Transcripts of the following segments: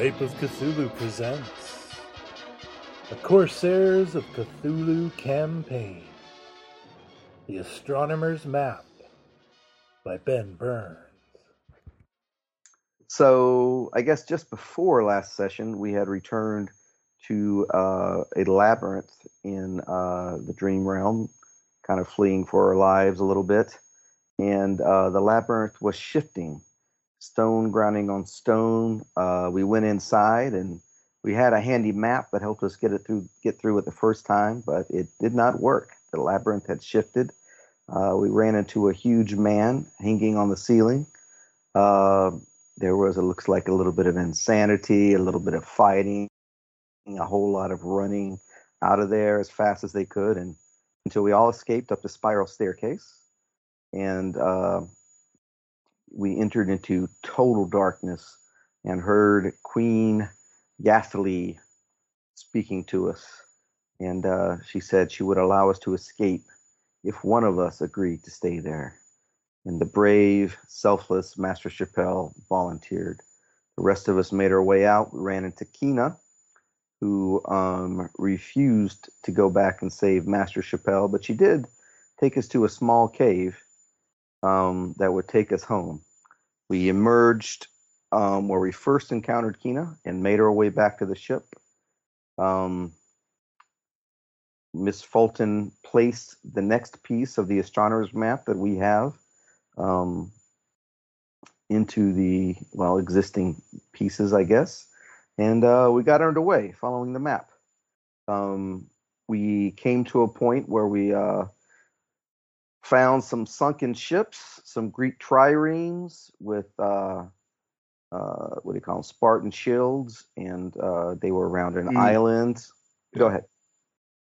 Skype of Cthulhu presents Corsairs of Cthulhu Campaign The Astronomer's Map by Ben Burns. So I guess just before last session, we had returned to uh, a labyrinth in uh, the dream realm, kind of fleeing for our lives a little bit, and uh, the labyrinth was shifting, stone grinding on stone. Uh, we went inside and we had a handy map that helped us get it through, get through it the first time, but it did not work. The labyrinth had shifted. Uh, we ran into a huge man hanging on the ceiling. Uh, there was, it looks like, a little bit of insanity, a little bit of fighting, a whole lot of running out of there as fast as they could, and until we all escaped up the spiral staircase, and uh, we entered into total darkness and heard Queen Yathalie speaking to us, and uh, she said she would allow us to escape if one of us agreed to stay there. And the brave, selfless Master Chappelle volunteered. The rest of us made our way out. We ran into Kina, who um, refused to go back and save Master Chappelle, but she did take us to a small cave um, that would take us home. We emerged um, where we first encountered Kina and made our way back to the ship. Um, Miss Fulton placed the next piece of the astronomer's map that we have um, into the well existing pieces, I guess, and uh, we got underway following the map. Um, we came to a point where we uh, found some sunken ships, some Greek triremes with uh, uh, what do you call them, Spartan shields, and uh, they were around an Mm. island. Go ahead.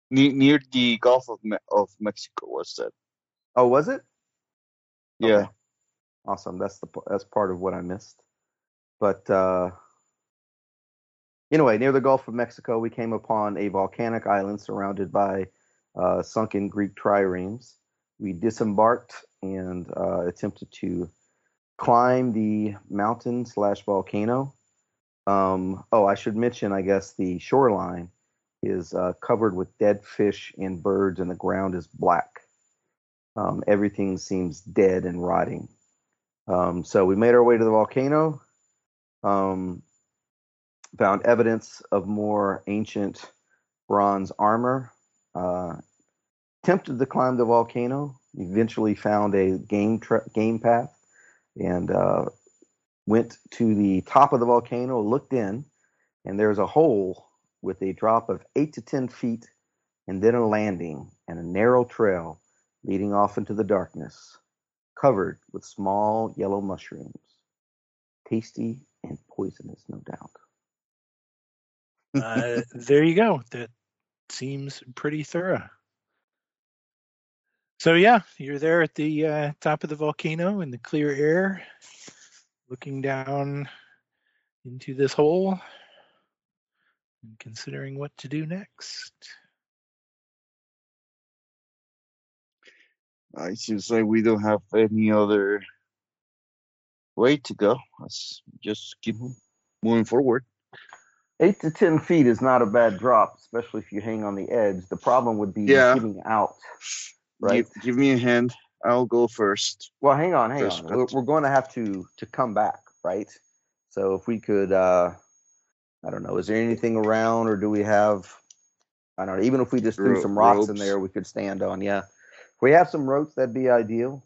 near, near the Gulf of Me- of Mexico was that? Oh, was it? Yeah. Okay. Awesome. That's the that's part of what I missed. But uh, anyway, near the Gulf of Mexico, we came upon a volcanic island surrounded by uh, sunken Greek triremes. We disembarked and uh, attempted to climb the mountain slash volcano. Um, oh, I should mention, I guess the shoreline is uh, covered with dead fish and birds, and the ground is black. Um, everything seems dead and rotting. Um, so we made our way to the volcano, um, found evidence of more ancient bronze armor, uh, attempted to climb the volcano, eventually found a game, tra- game path, and uh, went to the top of the volcano, looked in, and there's a hole with a drop of 8 to 10 feet, and then a landing and a narrow trail leading off into the darkness, covered with small yellow mushrooms. Tasty and poisonous, no doubt. Uh, there you go. That seems pretty thorough. So yeah, you're there at the uh, top of the volcano in the clear air, looking down into this hole and considering what to do next. I It seems like we don't have any other way to go. Let's just keep moving forward. Eight to ten feet is not a bad drop, especially if you hang on the edge. The problem would be Yeah. getting out. Right. Give, give me a hand. I'll go first. Well, hang on, hang First on. We're, we're going to have to to come back, right? So if we could, uh I don't know, is there anything around, or do we have? I don't know. Even if we just threw Ro- some rocks in there, we could stand on. Yeah, if we have some ropes, that'd be ideal.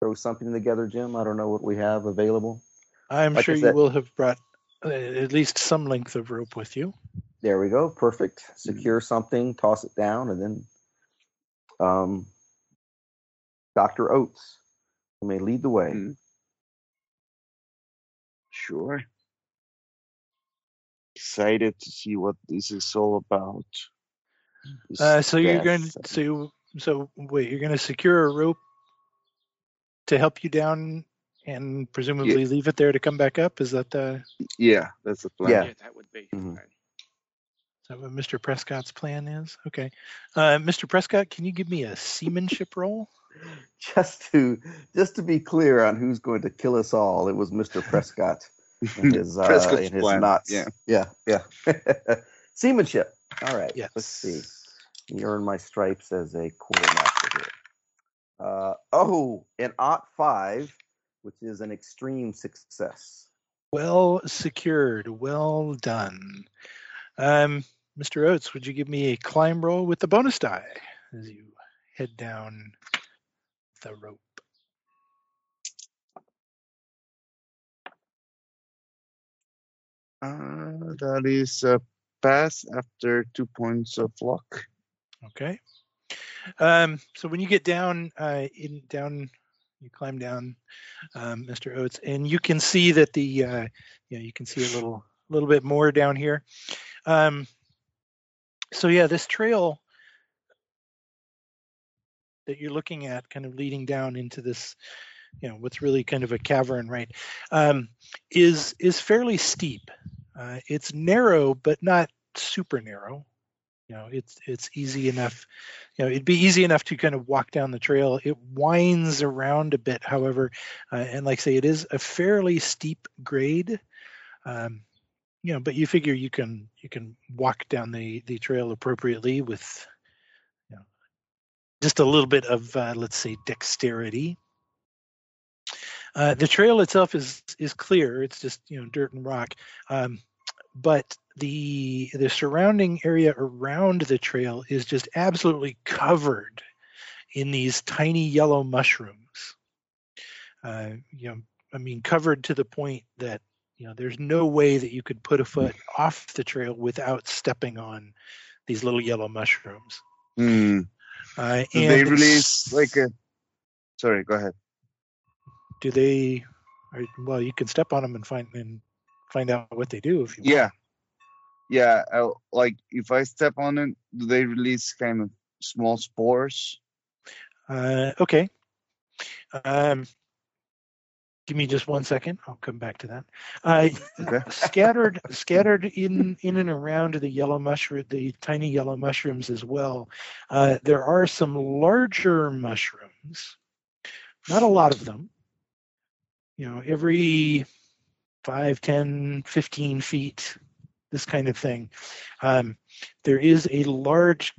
Throw something together, Jim. I don't know what we have available. I'm Like I sure you will have brought uh, at least some length of rope with you. There we go. Perfect. Secure something, toss it down, and then um, Dr. Oates, you may lead the way. Mm. Sure. Excited to see what this is all about. Uh, so you're going to so so wait, you're going to secure a rope to help you down and presumably leave it there to come back up. Is that the Yeah, that's the plan. Yeah. that would be. Mhm. Fine. is that what Mr. Prescott's plan is? Okay, uh, Mr. Prescott, can you give me a seamanship roll? Just to just to be clear on who's going to kill us all, it was Mr. Prescott and his uh, Prescott's and his plan, knots. yeah. yeah, yeah. Seamanship. All right. Yes. Let's see. You earn my stripes as a quartermaster here. Uh, oh, an ot five, which is an extreme success. Well secured. Well done. Um, Mr. Oates, would you give me a climb roll with the bonus die as you head down the rope? Uh, that is a pass after two points of luck. Okay. Um, so when you get down, uh, in down, you climb down, um, Mr. Oates, and you can see that the, uh, you know, you can see a little, little bit more down here. Um, so yeah, this trail that you're looking at, kind of leading down into this, you know, what's really kind of a cavern, right? Um, is is fairly steep. Uh, it's narrow, but not super narrow. You know, it's it's easy enough. You know, it'd be easy enough to kind of walk down the trail. It winds around a bit, however, uh, and like I say, it is a fairly steep grade. Um, you know, but you figure you can you can walk down the the trail appropriately with, you know, just a little bit of uh, let's say dexterity. Uh, the trail itself is is clear. It's just you know dirt and rock, um, but the the surrounding area around the trail is just absolutely covered in these tiny yellow mushrooms. Uh, you know, I mean, covered to the point that you know there's no way that you could put a foot off the trail without stepping on these little yellow mushrooms. Hmm. Uh, and they release like a? Sorry, go ahead. do they? Are, well, you can step on them and find and find out what they do if you want. Yeah, yeah. I, like if I step on it, do they release kind of small spores? Uh, okay. Um, give me just one second. I'll come back to that. Uh, Okay. scattered, scattered in in and around the yellow mushroom, the tiny yellow mushrooms as well. Uh, there are some larger mushrooms. Not a lot of them. You know, every five, 10, 15 feet, this kind of thing. Um, there is a large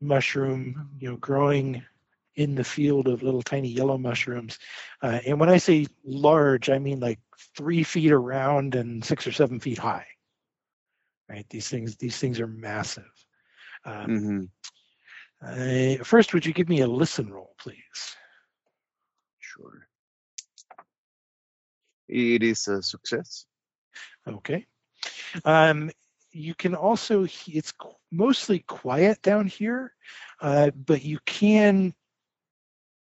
mushroom, you know, growing in the field of little tiny yellow mushrooms. Uh, and when I say large, I mean like three feet around and six or seven feet high. Right? These things, these things are massive. Um, hmm uh, first, would you give me a listen roll, please? Sure. It is a success. Okay. Um, you can also, it's mostly quiet down here, uh, but you can,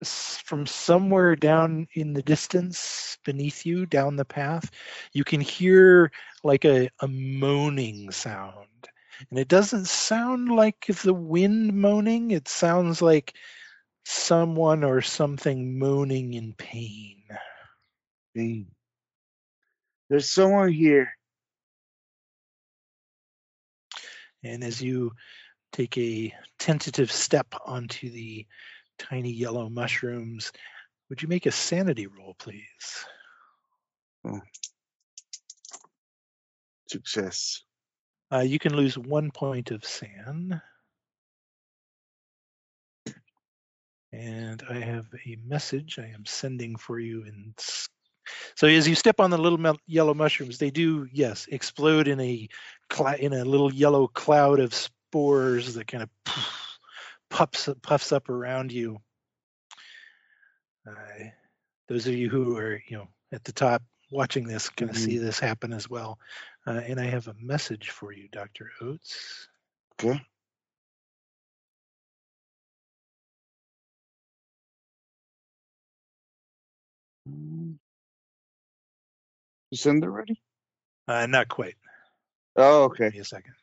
from somewhere down in the distance beneath you, down the path, you can hear like a, a moaning sound. And it doesn't sound like the wind moaning, it sounds like someone or something moaning in pain. Dang. There's someone here. And as you take a tentative step onto the tiny yellow mushrooms, would you make a sanity roll, please? Success. Uh, you can lose one point of san. And I have a message I am sending for you in. So as you step on the little yellow mushrooms, they do yes explode in a in a little yellow cloud of spores that kind of puffs puffs up around you. Uh, those of you who are you know at the top watching this kind of Mhm. see this happen as well. Uh, and I have a message for you, Dr. Oates. Okay. You send it already? Uh, not quite. Oh, okay. Give me a second.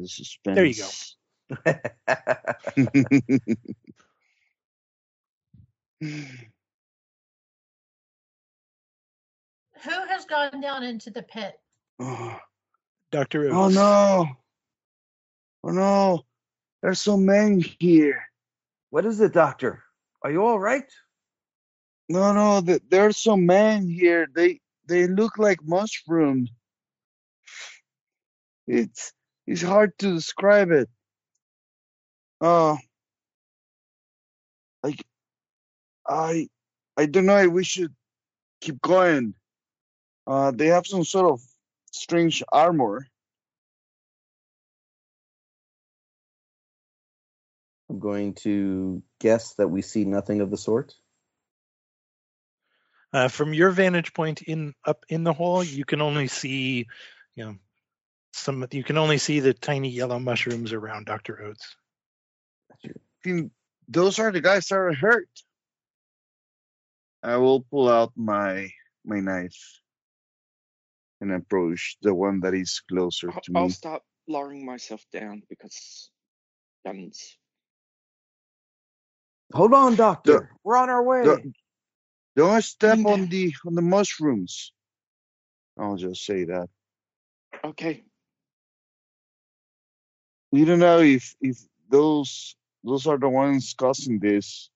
The suspense. There you go. Who has gone down into the pit? oh, Dr. oh no! Oh no! There's so many here. what is it, Doctor? Are you all right? No, no, th- there's some men here. They they look like mushrooms. It's it's hard to describe it. Uh like I I don't know if we should keep going. Uh they have some sort of strange armor. I'm going to guess that we see nothing of the sort. Uh, from your vantage point in up in the hole, you can only see, you know, some. You can only see the tiny yellow mushrooms around Dr. Oates. Those are the guys that are hurt. I will pull out my my knife and approach the one that is closer I'll, to me. I'll me. start lowering myself down because guns. Hold on, Doctor. The- We're on our way. the- Don't step on the on the mushrooms. I'll just say that. Okay, We don't know if if those those are the ones causing this.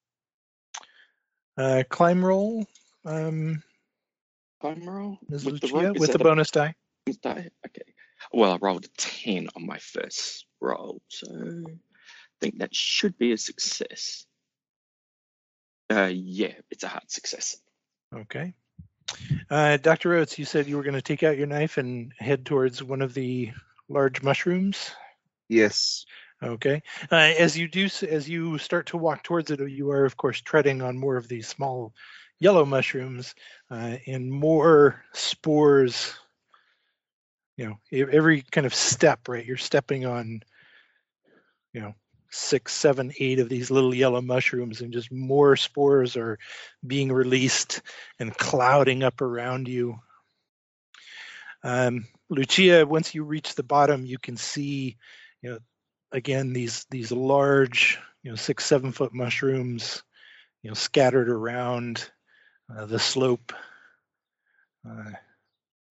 Uh, climb roll, um, climb roll Ms. with the Lucia, rope. Is with the that a bonus die. bonus die? Okay. Well, I rolled a ten on my first roll, so I think that should be a success. Uh, yeah, it's a hard success. Okay. Uh, Dr. Oates, you said you were going to take out your knife and head towards one of the large mushrooms. Yes. Okay. Uh, as you do, as you start to walk towards it, you are, of course, treading on more of these small yellow mushrooms uh, and more spores. You know, every kind of step, right? You're stepping on, you know, six, seven, eight of these little yellow mushrooms, and just more spores are being released and clouding up around you. Um, Lucia, once you reach the bottom, you can see, you know, again these these large, you know, six, seven foot mushrooms, you know, scattered around uh, the slope. Uh,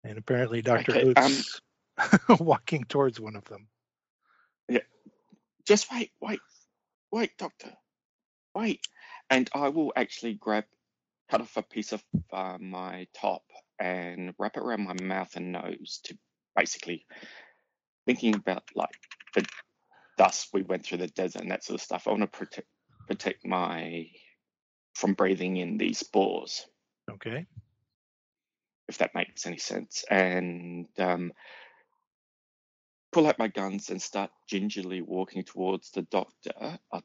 and apparently, Dr. Okay, um, walking towards one of them. Yeah. Just wait, wait, wait, doctor, wait. And I will actually grab, cut off a piece of uh, my top and wrap it around my mouth and nose to basically thinking about like the dust we went through the desert and that sort of stuff. I want to protect protect my from breathing in these spores, Okay. if that makes any sense. And um, pull out my guns and start gingerly walking towards the doctor. I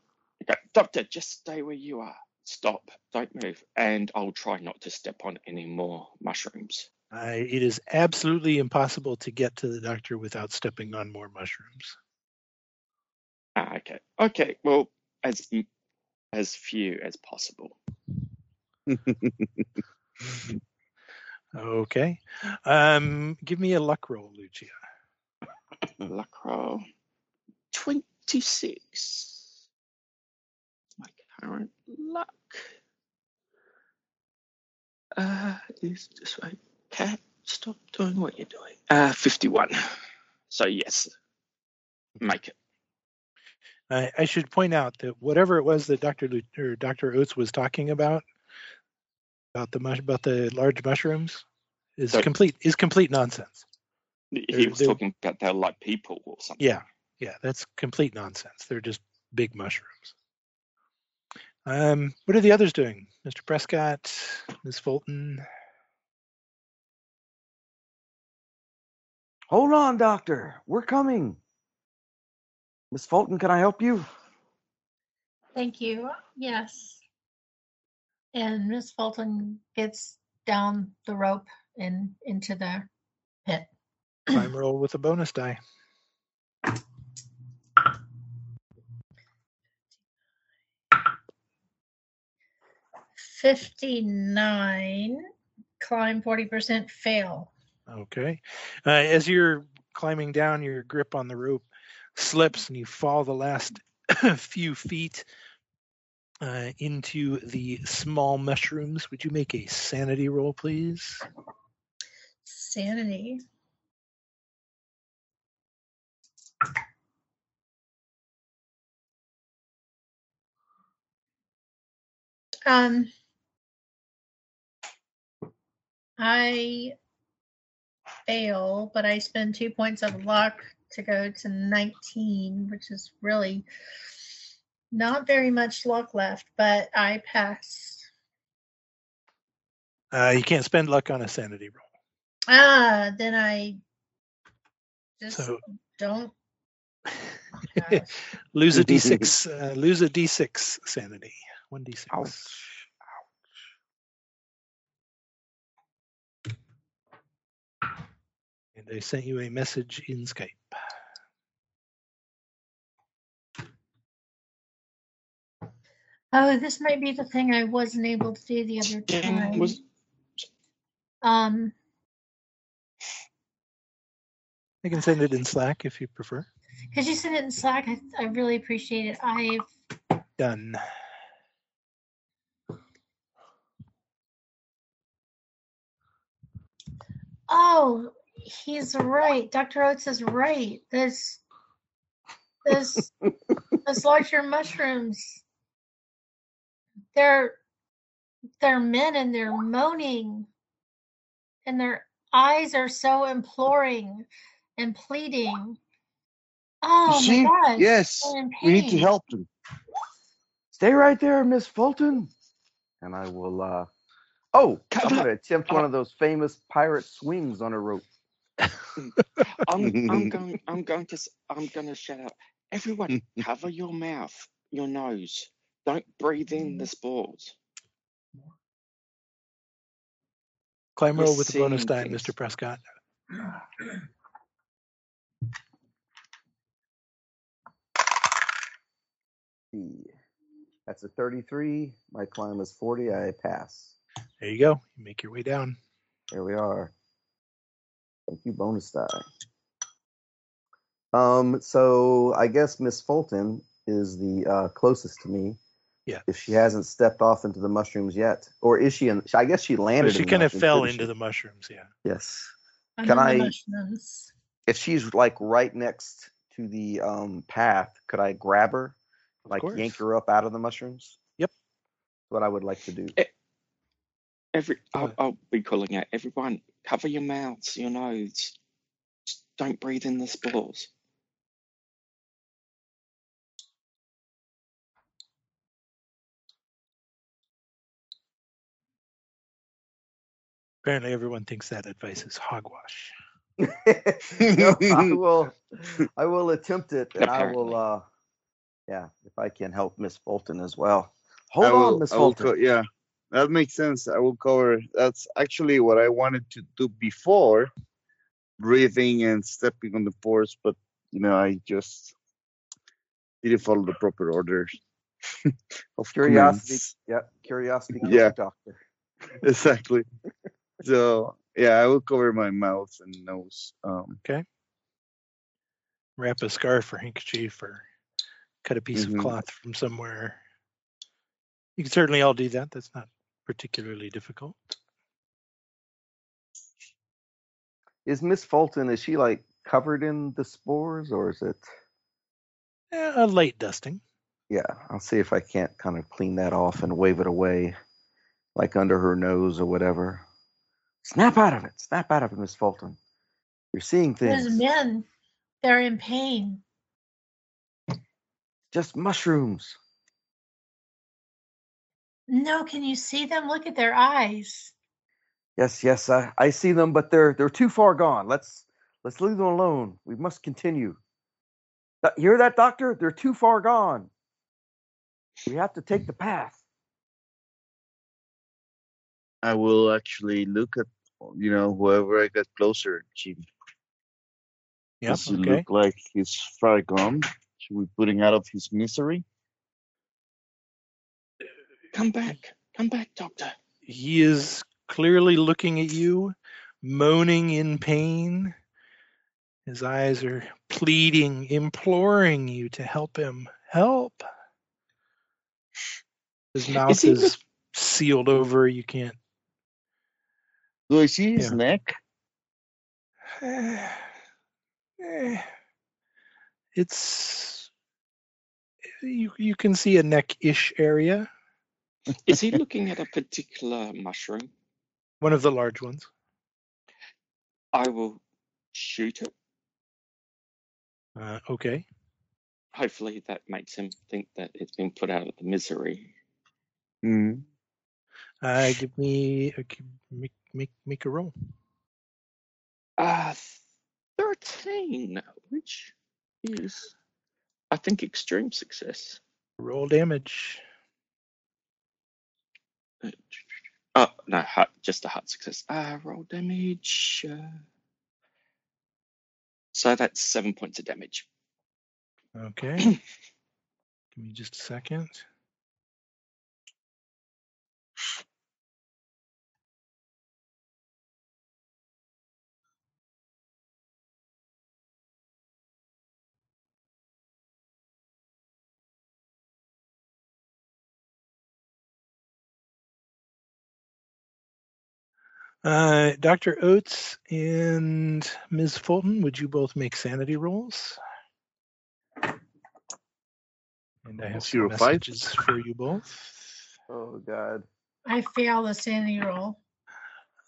go, doctor, just stay where you are. Stop. Don't move. And I'll try not to step on any more mushrooms. It is absolutely impossible to get to the doctor without stepping on more mushrooms. Ah, okay. Okay. Well, as as few as possible. Okay. Um, give me a luck roll, Lucia. Luck roll. 26. My current luck. Uh, is this right? Cat, stop doing what you're doing. Uh, 51. So, yes. Make it. I, I should point out that whatever it was that Dr. Lu- or Dr. Oates was talking about about the mush about the large mushrooms is So- complete is complete nonsense. He They're- was they're- talking about they're like people or something. Yeah, yeah, that's complete nonsense. They're just big mushrooms. Um, what are the others doing? Mr. Prescott, Ms. Fulton. Hold on, Doctor. We're coming. Miss Fulton, can I help you? Thank you. Yes. And Miss Fulton gets down the rope and into the pit. Climb roll with a bonus die. Fifty-nine. Climb forty percent. Fail. Okay. Uh, as you're climbing down, your grip on the rope slips and you fall the last few feet uh, into the small mushrooms. Would you make a sanity roll, please? Sanity. Um, I fail, but I spend two points of luck to go to 19, which is really not very much luck left, but I pass. Uh, you can't spend luck on a sanity roll. Ah, then I just So don't. Gosh. lose a d6. Uh, lose a d6 sanity. One d6. Ouch. And I sent you a message in Skype. Oh, this might be the thing I wasn't able to do the other time. was Um, I can send it in Slack if you prefer. could you send it in Slack? I, I really appreciate it. I've Done. Oh, he's right. Dr. Oates is right. This, this, those larger mushrooms. They're, they're men and they're moaning, and their eyes are so imploring and pleading. Oh you see? my gosh! yes, we need to help them. Stay right there, Miss Fulton. And I will. uh Oh, I'm going to attempt one of those famous pirate swings on a rope. I'm, I'm going. I'm going to. I'm going to shout out. Everyone, cover your mouth, your nose. Don't breathe in the spores. Climb You're roll with the bonus seeing die, things. Mr. Prescott. See. That's a 33. My climb is 40. I pass. There you go. You make your way down. There we are. Thank you, bonus die. Um, so I guess Miss Fulton is the uh, closest to me. Yeah. If she hasn't stepped off into the mushrooms yet, or is she? In, I guess she landed. But she in the kind of fell into she? the mushrooms. Yeah. Yes. I'm Can I- mushrooms. If she's like right next to the um, path, could I grab her, like yank her up out of the mushrooms? Yep. What I would like to do. Every. I'll, I'll be calling out. Everyone, cover your mouths, your nose. Just don't breathe in the spores. Apparently, everyone thinks that advice is hogwash. no, I will. I will attempt it, and I will. Uh Yeah, if I can help Miss Fulton as well. Hold I will, on, Miss Fulton. co- yeah, that makes sense. I will cover. That's actually what I wanted to do before, breathing and stepping on the force, but you know, I just didn't follow the proper orders. of Curiosity. commands. Yep. Curiosity. Yeah. Doctor. exactly. So yeah, I will cover my mouth and nose. Um, okay. Wrap a scarf or handkerchief or cut a piece Mhm. of cloth from somewhere. You can certainly all do that. That's not particularly difficult. Is Miss Fulton? Is she like covered in the spores, or is it? Eh, a light dusting. Yeah, I'll see if I can't kind of clean that off and wave it away, like under her nose or whatever. Snap out of it! Snap out of it, Miss Fulton. You're seeing things. men, they're in pain. Just mushrooms. No, can you see them? Look at their eyes. Yes, yes, I, I see them, but they're they're too far gone. Let's let's leave them alone. We must continue. Hear that, Doctor? They're too far gone. We have to take the path. I will actually look at you know whoever I get closer. Jim. Yep. Does he Okay. look like he's far gone? Should we put him out of his misery? Come back. Come back, Doctor. He is clearly looking at you, moaning in pain. His eyes are pleading, imploring you to help him. Help. His mouth he is look- sealed over. You can't. Do I see his Yeah. neck? Eh, It's you. You can see a neck-ish area. Is he looking at a particular mushroom? One of the large ones. I will shoot it. Uh, okay. Hopefully that makes him think that it's been put out of the misery. Mm. Uh, give me a, make make a roll. Uh, 13, which is, I think, extreme success. Roll damage. Oh, no, just a hard success. Uh, roll damage. Uh, so that's seven points of damage. Okay. give me just a second. Uh, Dr. Oates and Ms. Fulton, would you both make sanity rolls? And I have some Zero five. messages for you both. Oh God. I fail the sanity roll.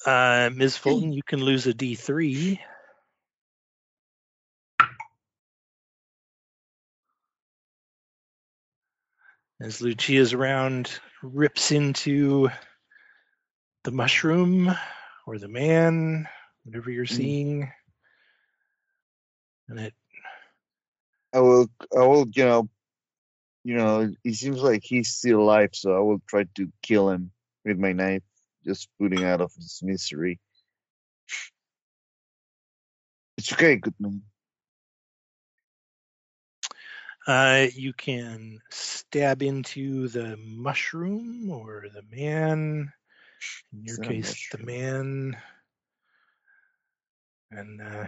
Uh, Ms. Fulton, you can lose a D3. As Lucia's round rips into the mushroom or the man, whatever you're Mm. seeing. And it I will, I will, you know, you know, he seems like he's still alive, so I will try to kill him with my knife, just putting out of his misery. It's okay, good man. Uh, you can stab into the mushroom or the man. In your a case, the man. And uh,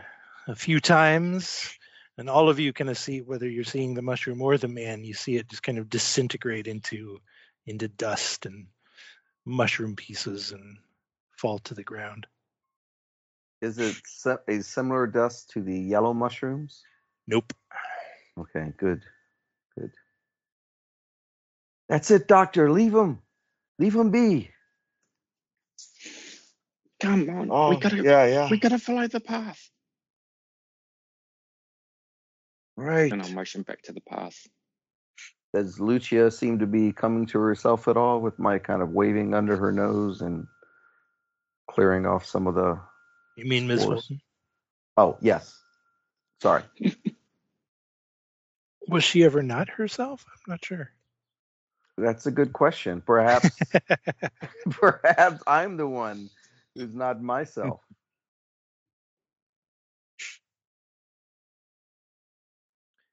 a few times, and all of you kind of see whether you're seeing the mushroom or the man. You see it just kind of disintegrate into into dust and mushroom pieces and fall to the ground. Is it a similar dust to the yellow mushrooms? Nope. Okay, good, good. That's it, doctor. Leave him. Leave him be. Come on, Oh, we gotta, yeah, yeah. we gotta follow the path. Right. And I'll motion back to the path. Does Lucia seem to be coming to herself at all with my kind of waving under her nose and clearing off some of the? You mean Ms. Spores. Fulton? Oh, yes. Sorry. Was she ever not herself? I'm not sure. That's a good question. Perhaps, perhaps I'm the one who's not myself.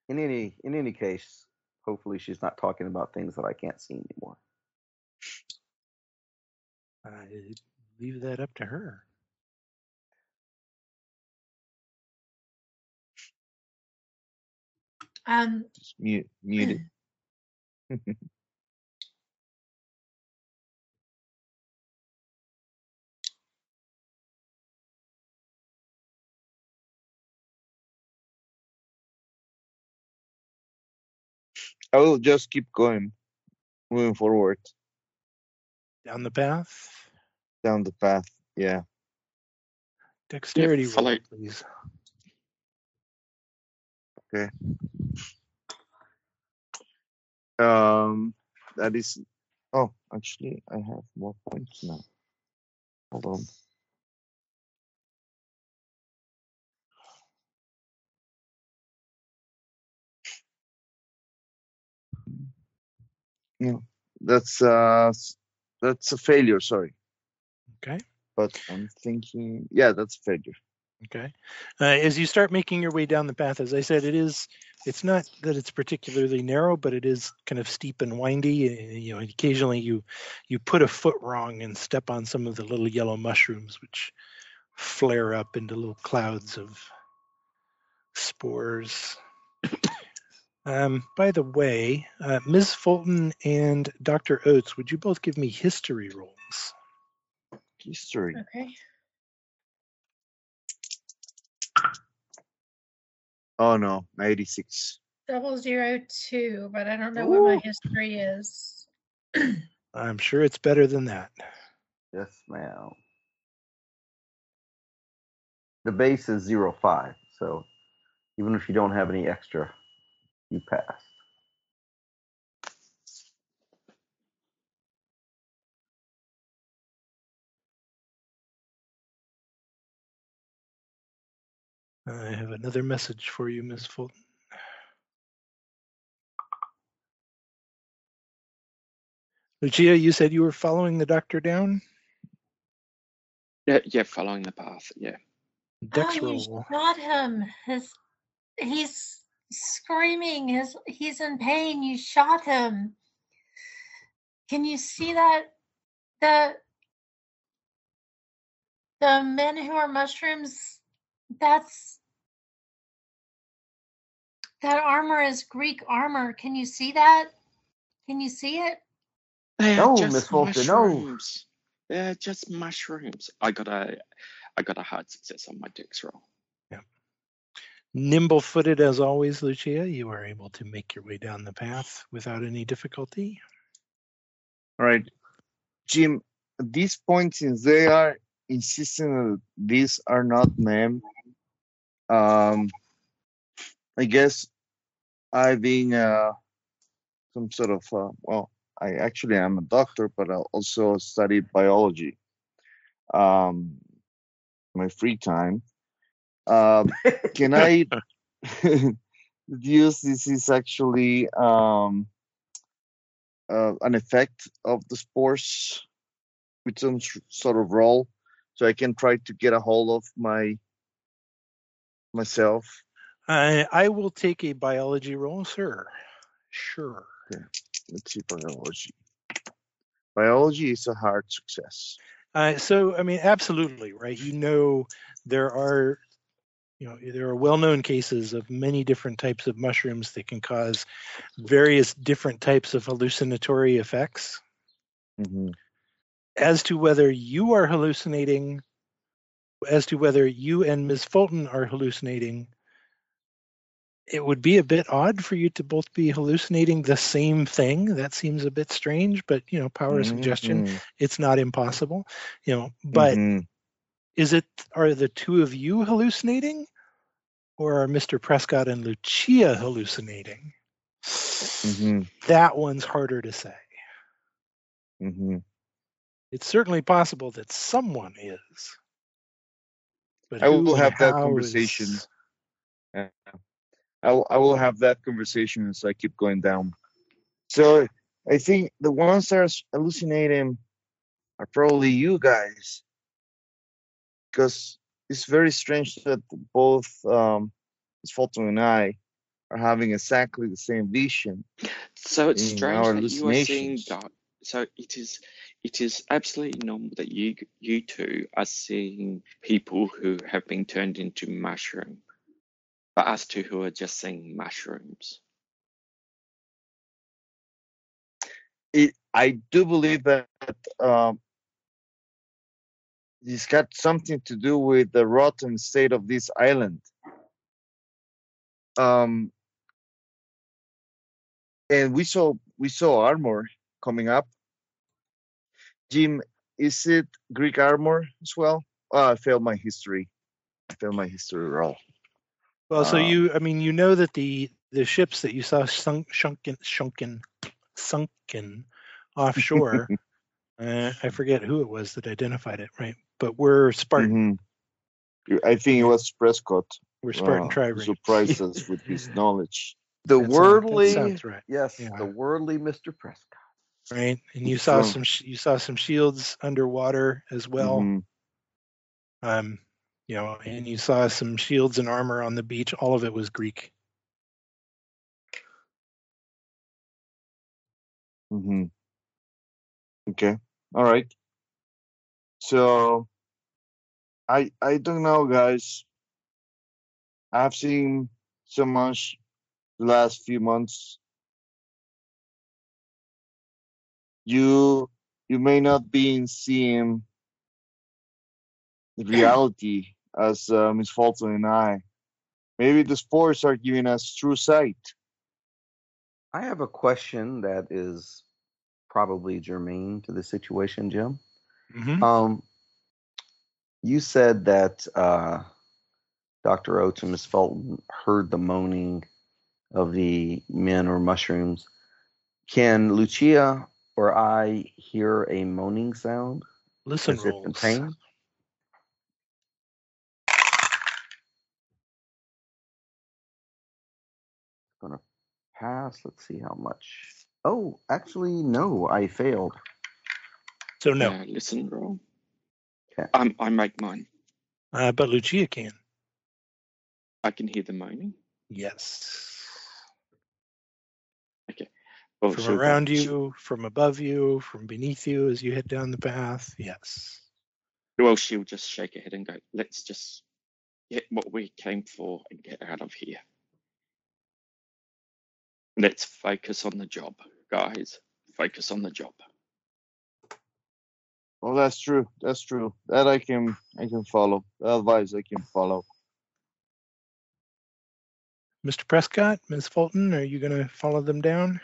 In any in any case, hopefully she's not talking about things that I can't see anymore. I leave that up to her. Um, Just mute, mute I will just keep going, moving forward Down the path. down the path. Yeah. Dexterity roll, please. Okay. Um, that is. Oh, actually, I have more points now. Hold on. No, that's uh, that's a failure. Sorry, Okay. but I'm thinking. Yeah, that's a failure. Okay. Uh, as you start making your way down the path, as I said, it is. It's not that it's particularly narrow, but it is kind of steep and windy. You know, occasionally you you put a foot wrong and step on some of the little yellow mushrooms, which flare up into little clouds of spores. Um, by the way, uh, Ms. Fulton and Dr. Oates, would you both give me history rolls? History. Okay. Oh no, 86. Double zero two, but I don't know what my history is. I'm sure it's better than that. Yes, ma'am. The base is zero five, so even if you don't have any extra, you pass. I have another message for you, Ms. Fulton. Lucia, you said you were following the doctor down? Yeah, yeah, following the path. Yeah. Dex oh, you shot him. His he's screaming. His he's in pain. You shot him. Can you see that? The the men who are mushrooms. That's that armor is Greek armor. Can you see that? Can you see it? They No, are just Miss Fulton, no. mushrooms. They're just mushrooms. I got a, I got a hard success on my dex roll. Nimble footed as always, Lucia, you are able to make your way down the path without any difficulty. All right. Jim, at this point, since they are insisting that these are not men, um, I guess I being uh, some sort of, uh, well, I actually am a doctor, but I also studied biology. Um, my free time. Um, can I use this is actually um, uh, an effect of the spores with some sort of roll, so I can try to get a hold of my myself. I, I will take a biology roll, sir. Sure. Let's see biology. Biology is a hard success. Uh, so, I mean, absolutely, right? You know, there are, you know, there are well-known cases of many different types of mushrooms that can cause various different types of hallucinatory effects. hmm As to whether you are hallucinating, as to whether you and Ms. Fulton are hallucinating, it would be a bit odd for you to both be hallucinating the same thing. That seems a bit strange, but you know, power of suggestion, it's not impossible. You know, but Mhm. is it are the two of you hallucinating or are mr prescott and lucia hallucinating Mhm. that one's harder to say Mhm. it's certainly possible that someone is but I will have that conversation. is- Yeah. I I will have that conversation as I keep going down. So I think the ones that are hallucinating are probably you guys, because it's very strange that both um, Ms. Fulton and I are having exactly the same vision. So it's strange that you are seeing dark. So it is, it is absolutely normal that you you two are seeing people who have been turned into mushroom, but us two who are just seeing mushrooms. It, I do believe that um, it's got something to do with the rotten state of this island. Um, and we saw we saw armor coming up. Jim, is it Greek armor as well? Oh, I failed my history. I failed my history roll. well so Uh, you i mean you know that the the ships that you saw sunk sunken sunken sunken offshore uh, i forget who it was that identified it right but we're spartan Mhm. I think it was Prescott. we're spartan uh, tri who surprised us with his knowledge. The That sounds- that worldly, right. yes, Yeah. the worldly Mr. Prescott. right? And you saw some you saw some shields underwater as well. Mhm. Um, you know, and you saw some shields and armor on the beach. All of it was Greek. hmm Okay. All right. So I I don't know, guys. I've seen so much the last few months. You you may not be seeing the reality as uh, Miss Fulton and I. Maybe the spores are giving us true sight. I have a question that is probably germane to the situation, Jim. Mhm. Um, you said that uh, Dr. Oates and Miss Fulton heard the moaning of the men or mushrooms. Can Lucia or I hear a moaning sound Listen as if in rolls. pain? Gonna pass. Let's see how much. Oh, actually, no, I failed. So no, Uh, listen roll. 'Kay. Um, I make mine. uh, but Lucia can. I can hear the moaning. Yes. Oh, From she'll around "Sh- you, from above you, from beneath you as you head down the path. Yes. Well, she'll just shake her head and go, let's just get what we came for and get out of here. Let's focus on the job, guys. Focus on the job. Well, that's true. That's true. That I can I can follow. That advice I can follow. Mr. Prescott, Ms. Fulton, are you going to follow them down?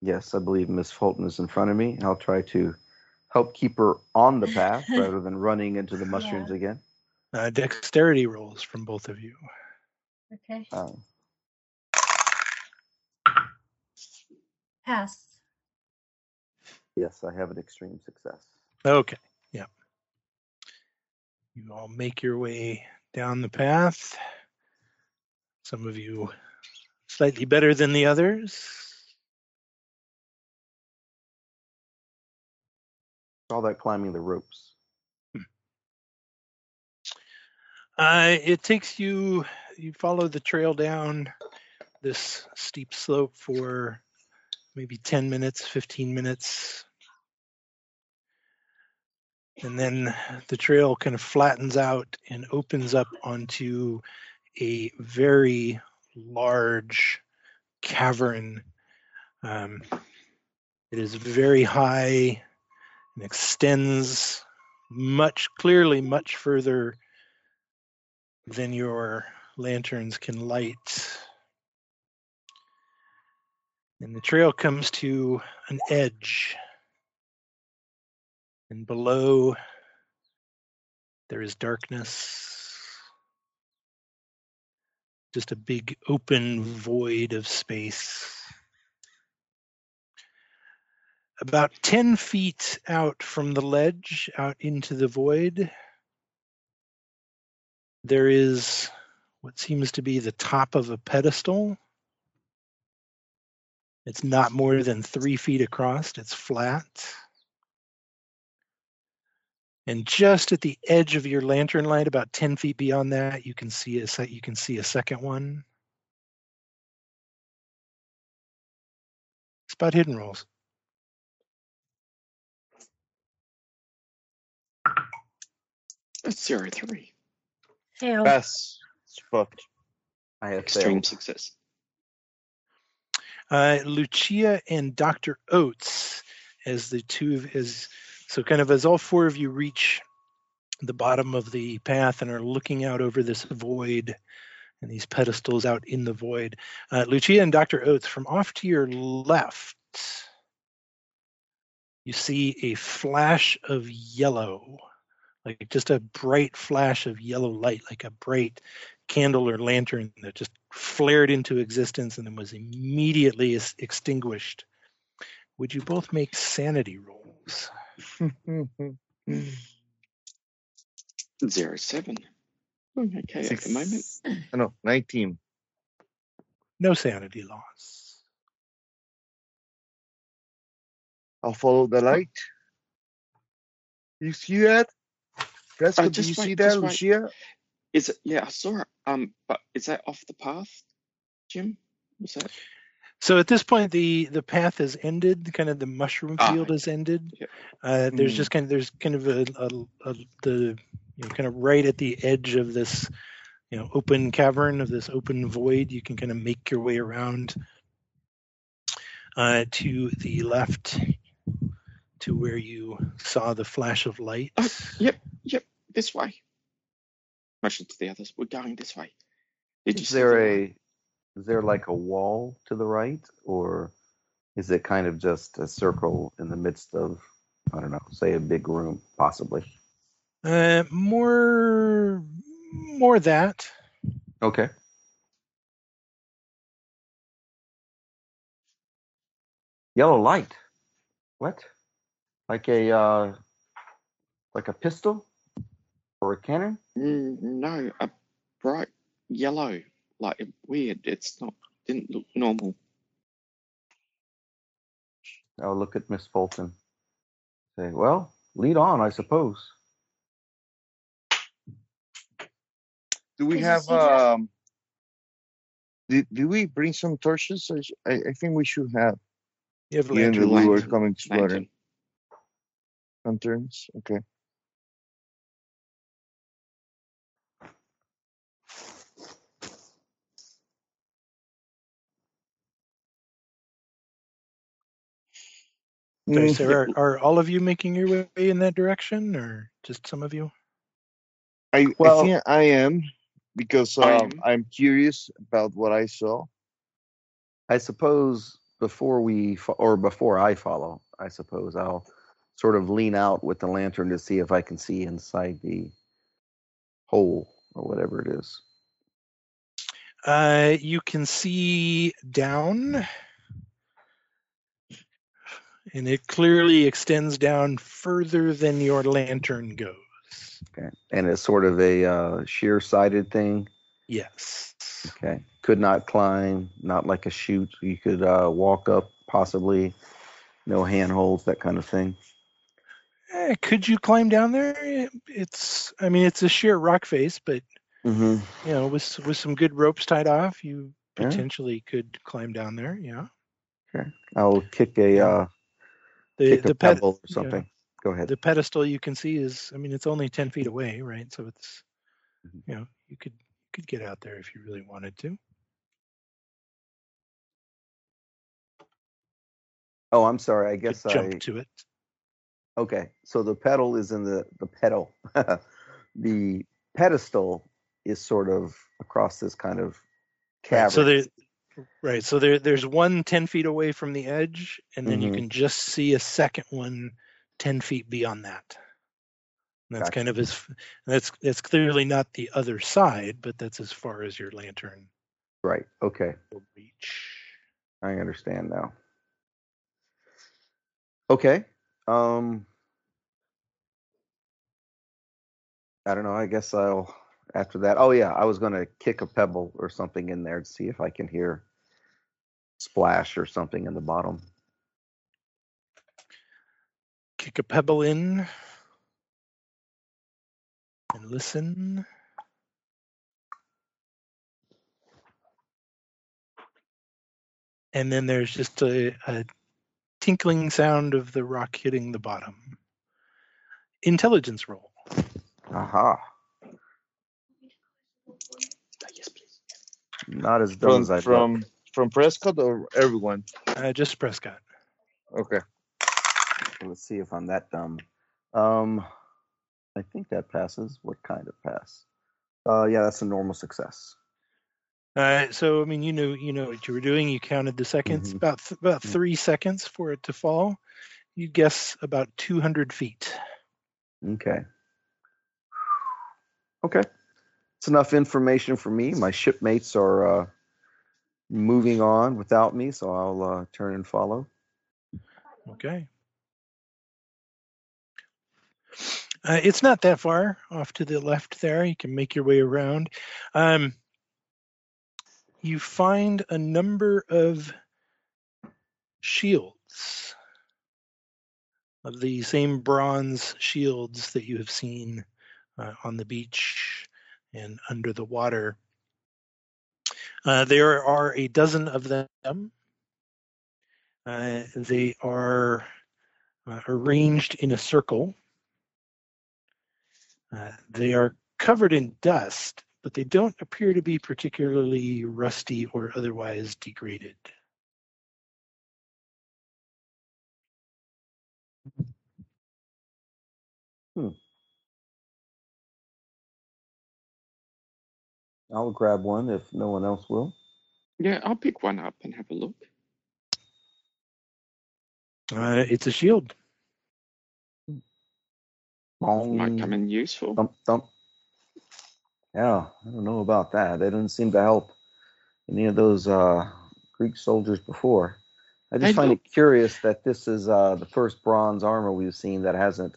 Yes, I believe Miss Fulton is in front of me. I'll try to help keep her on the path rather than running into the mushrooms Yeah. again. Uh, dexterity rolls from both of you. Okay. Uh, Pass. yes, I have an extreme success. Okay. Yeah. You all make your way down the path. Some of you slightly better than the others. All that climbing the ropes. Uh, it takes you, you follow the trail down this steep slope for maybe 10 minutes, 15 minutes. And then the trail kind of flattens out and opens up onto a very large cavern. Um, it is very high and extends much clearly much further than your lanterns can light. And the trail comes to an edge. And below, there is darkness. Just a big open void of space. About 10 feet out from the ledge, out into the void, there is what seems to be the top of a pedestal. It's not more than three feet across, it's flat. And just at the edge of your lantern light, about 10 feet beyond that, you can see a se- you can see a second one. Spot hidden rolls. That's zero three. Fail. Pass. It's fucked. I have Extreme failed. success. uh, Lucia and Dr. Oates as the two of as so kind of as all four of you reach the bottom of the path and are looking out over this void and these pedestals out in the void. Uh, Lucia and Dr. Oates, from off to your left, you see a flash of yellow, like just a bright flash of yellow light, like a bright candle or lantern that just flared into existence and then was immediately extinguished. Would you both make sanity rolls? Zero seven. Okay, at the moment. Six- oh, no, 19. No sanity loss. I'll follow the light. You see that? Prescott, do just you wait, see just that, wait. Lucia? Is it? Yeah, I saw it. Um, but is that off the path, Jim? Was that? So at this point, the the path has ended. Kind of the mushroom Ah, field has ended. yeah. Uh, there's Hmm. just kind of there's kind of a, a, a the you know kind of right at the edge of this you know open cavern of this open void. You can kind of make your way around uh, to the left to where you saw the flash of light. Oh, yep, yep, this way. Motion to the others. We're going this way. Did Is see there a light? Is there like a wall to the right, or is it kind of just a circle in the midst of I don't know, say a big room, possibly? Uh, more, more that. Okay. Yellow light. What? Like a uh, like a pistol or a cannon? Mm, no, a bright yellow. Like weird. It's not. Didn't look normal. I'll look at Miss Fulton. Say, well, lead on, I suppose. Do we have um? Did, did we bring some torches? I, I, I think we should have. You have a Even lantern. though we were lantern, coming exploring Lantern. lanterns. Okay. Sorry, Mm, so are, are all of you making your way in that direction, or just some of you? I, Well- I think I am because I um, am. I'm curious about what I saw. I suppose before we fo- or before I follow, I suppose I'll sort of lean out with the lantern to see if I can see inside the hole or whatever it is. Uh, you can see down, and it clearly extends down further than your lantern goes. Okay, and it's sort of a uh, sheer-sided thing. Yes. Okay, could not climb, not like a chute. You could uh, walk up, possibly. No handholds, that kind of thing. Eh, could you climb down there? It's, I mean, it's a sheer rock face, but Mm-hmm. you know, with with some good ropes tied off, you Yeah. potentially could climb down there. Yeah. Okay. I'll kick a Yeah. uh, The the ped- or yeah. something. Go ahead. the pedestal you can see is, I mean, it's only ten feet away, right? So it's, Mhm. you know, you could could get out there if you really wanted to. Oh, I'm sorry. I guess could jump I to it. Okay, so the pedal is in the the pedal. the pedestal is sort of across this kind of cavern. So there, right. So there, there's one 10 feet away from the edge, and then you Mhm. can just see a second one 10 feet beyond that. And that's Gotcha. kind of as that's that's clearly not the other side, but that's as far as your lantern right. Okay, will reach. I understand now. Okay. Um I don't know. I guess I'll after that. Oh yeah, I was going to kick a pebble or something in there to see if I can hear splash or something in the bottom. Kick a pebble in and listen. And then there's just a, a tinkling sound of the rock hitting the bottom. Intelligence roll. Aha. Yes, please. Not as dumb From as I from from Prescott or everyone. Uh, just Prescott. Okay. Let's see if I'm that dumb. Um, I think that passes. What kind of pass? Uh, yeah, that's a normal success. Uh, so I mean, you know, you know what you were doing. You counted the seconds. Mhm. About th- about Mhm. three seconds for it to fall. You guess about 200 feet. Okay. Okay. It's enough information for me. My shipmates are uh, moving on without me, so I'll uh, turn and follow. Okay. Uh, it's not that far off to the left there. You can make your way around. Um, you find a number of shields of the same bronze shields that you have seen uh, on the beach and under the water. Uh, there are a dozen of them. Uh, they are uh, arranged in a circle. Uh, they are covered in dust, but they don't appear to be particularly rusty or otherwise degraded. I'll grab one if no one else will. Yeah, I'll pick one up and have a look. Uh, it's a shield. Might come in useful. thump, thump. Yeah, I don't know about that. They didn't seem to help any of those uh, Greek soldiers before. I just They find look- it curious that this is uh, the first bronze armor we've seen that hasn't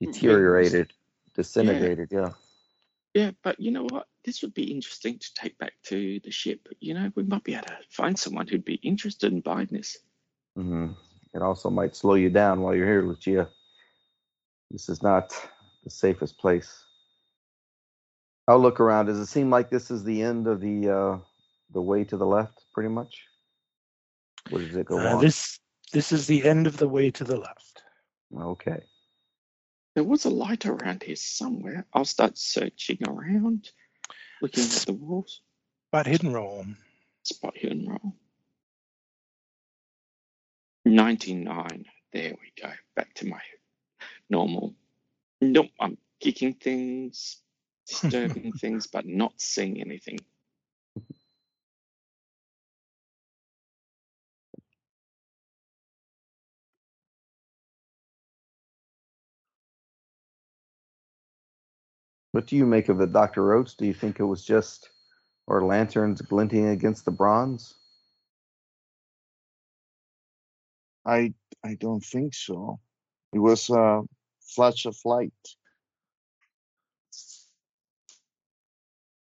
deteriorated, disintegrated. Yeah. Yeah, but you know what? This would be interesting to take back to the ship. You know, we might be able to find someone who'd be interested in buying this. hmm It also might slow you down while you're here, Lucia. This is not the safest place. I'll look around. Does it seem like this is the end of the uh, the way to the left, pretty much? Where does it go Uh, on? this this is the end of the way to the left. Okay. There was a light around here somewhere. I'll start searching around, looking at the walls. Spot hidden roll. Spot hidden roll. 99. There we go. Back to my normal. Nope, I'm kicking things, disturbing things, but not seeing anything. What do you make of it, Dr. Oates? Do you think it was just or lanterns glinting against the bronze? I I don't think so. It was a flash of light.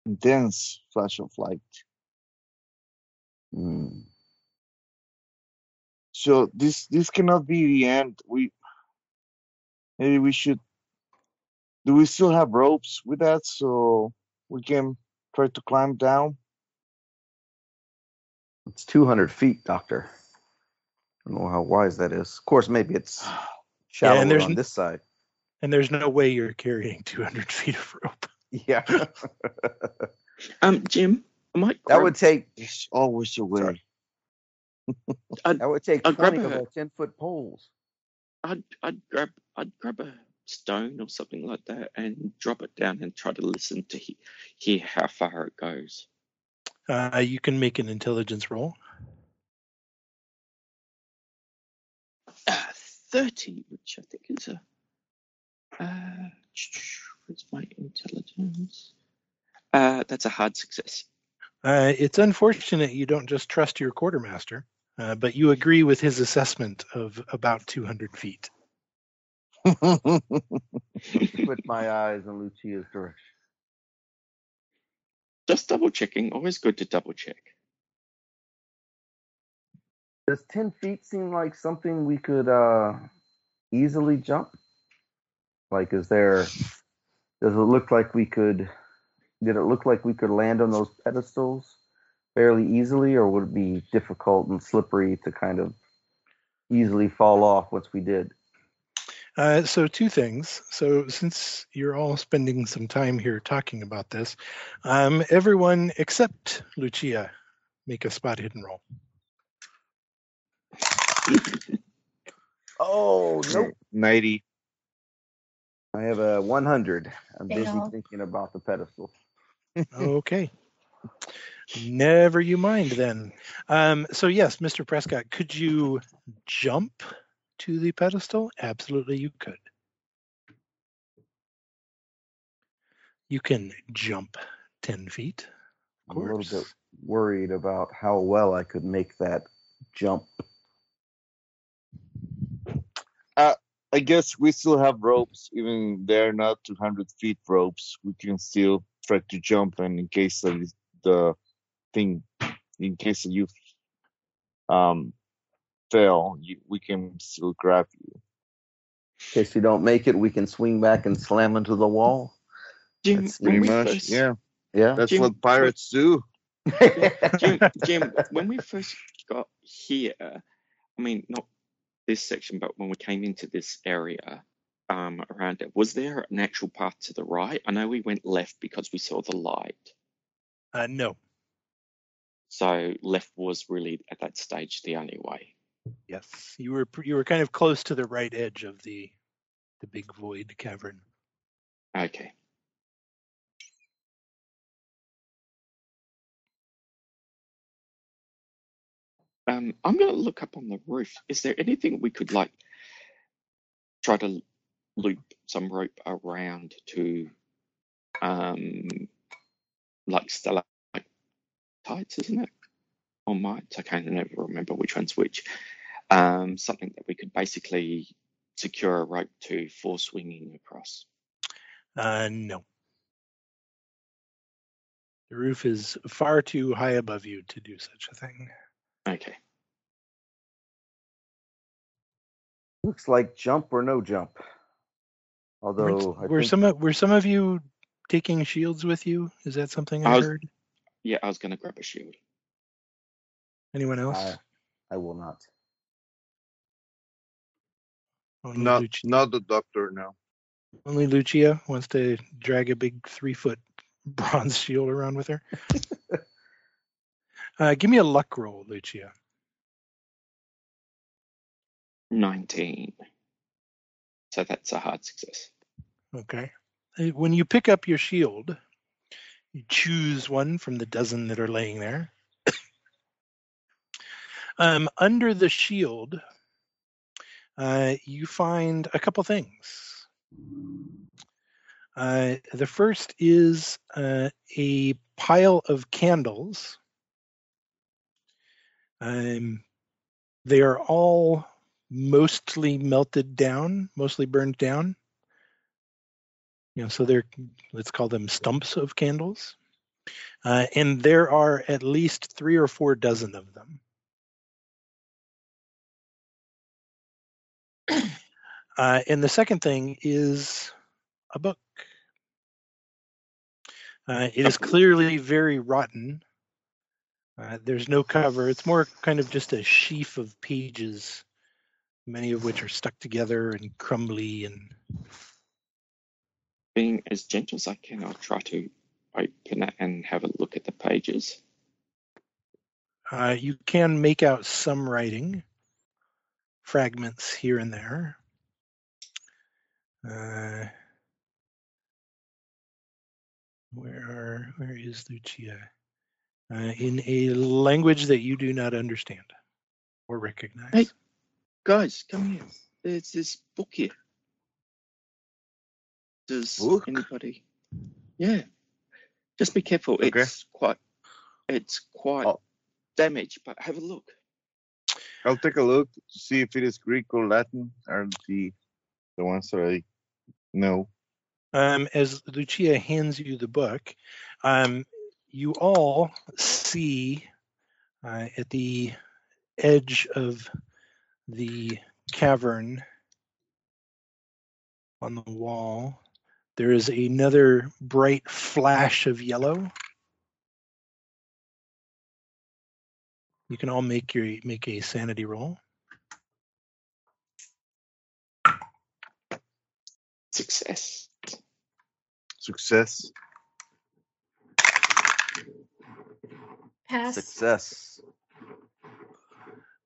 Intense flash of light. Hmm. So this this cannot be the end. We maybe we should do we still have ropes with that so we can try to climb down? It's 200 feet, Doctor. I don't know how wise that is. Of course, maybe it's shallower there's on this side. And there's no way you're carrying 200 feet of rope. Yeah. Um, Jim, I might that would take There's always a way. Sorry. That would take I'll grab 20 of 10 foot poles. I'd, I'd grab, I'd grab a stone or something like that and drop it down and try to listen to he, hear how far it goes. Uh, you can make an intelligence roll. Uh, 30, which I think is a. Uh, where's my intelligence? Uh, that's a hard success. Uh, it's unfortunate you don't just trust your quartermaster, uh, but you agree with his assessment of about 200 feet. Put my eyes in Lucia's direction. Just double checking. Always good to double check. Does 10 feet seem like something we could uh, easily jump? Like, is there, does it look like we could, did it look like we could land on those pedestals fairly easily, or would it be difficult and slippery to kind of easily fall off once we did? Uh, so, two things. So, since you're all spending some time here talking about this, um, everyone except Lucia make a spot hidden roll. Oh, nope. Ninety. I have a 100. I'm busy thinking about the pedestal. Okay. Never you mind then. Um, so yes, Mr. Prescott, could you jump to the pedestal? Absolutely, you could. You can jump 10 feet. Of I'm a little bit worried about how well I could make that jump. I guess we still have ropes, even they're not 200 feet ropes. We can still try to jump, and in case of the thing, in case you um fail, you, we can still grab you. In case you don't make it, we can swing back and slam into the wall. Jim, That's Pretty we much, first, yeah. Yeah. That's Jim, what pirates do. Jim, Jim, when we first got here, I mean, not this section, but when we came into this area, um, around it. Was there an actual path to the right? I know we went left because we saw the light. Uh, no. So left was really at that stage the only way. Yes, you were you were kind of close to the right edge of the the big void cavern. Okay. Um, I'm going to look up on the roof. Is there anything we could like try to loop some rope around to, um, like stalactites, isn't it? Or mites? I can't never remember which one's which. Um, something that we could basically secure a rope to for swinging across. Uh, no. The roof is far too high above you to do such a thing. Okay. Looks like jump or no jump. Were, Although I were think some of, were some of you taking shields with you? Is that something I, I was- heard? Yeah, I was going to grab a shield. Anyone else? I, I will not. only, Not Lucia, not the doctor now. only Lucia wants to drag a big three foot bronze shield around with her. uh, give me a luck roll, Lucia. 19. So that's a hard success. Okay. Uh, When you pick up your shield, you choose one from the dozen that are laying there. Um, under the shield, uh, you find a couple things. Uh, the first is uh, a pile of candles. Um, they are all mostly melted down, mostly burned down. You know, so they're let's call them stumps of candles, uh, and there are at least three or four dozen of them. Uh, and the second thing is a book. Uh, it is clearly very rotten. Uh, there's no cover. It's more kind of just a sheaf of pages, many of which are stuck together and crumbly and Being as gentle as I can, I'll try to open it and have a look at the pages. Uh, you can make out some writing, fragments here and there. Uh, where are, where is Lucia? Uh, in a language that you do not understand or recognize. Hey. Guys, come here. There's this book here. Does Book? anybody? Yeah. Just be careful. Okay. It's quite. It's quite Oh. damaged, but have a look. I'll take a look to see if it is Greek or Latin are the the ones that I know. Um, as Lucia hands you the book, um, you all see uh, at the edge of the cavern on the wall, there is another bright flash of yellow. You can all make your make a sanity roll. Success. Success. Pass. Success.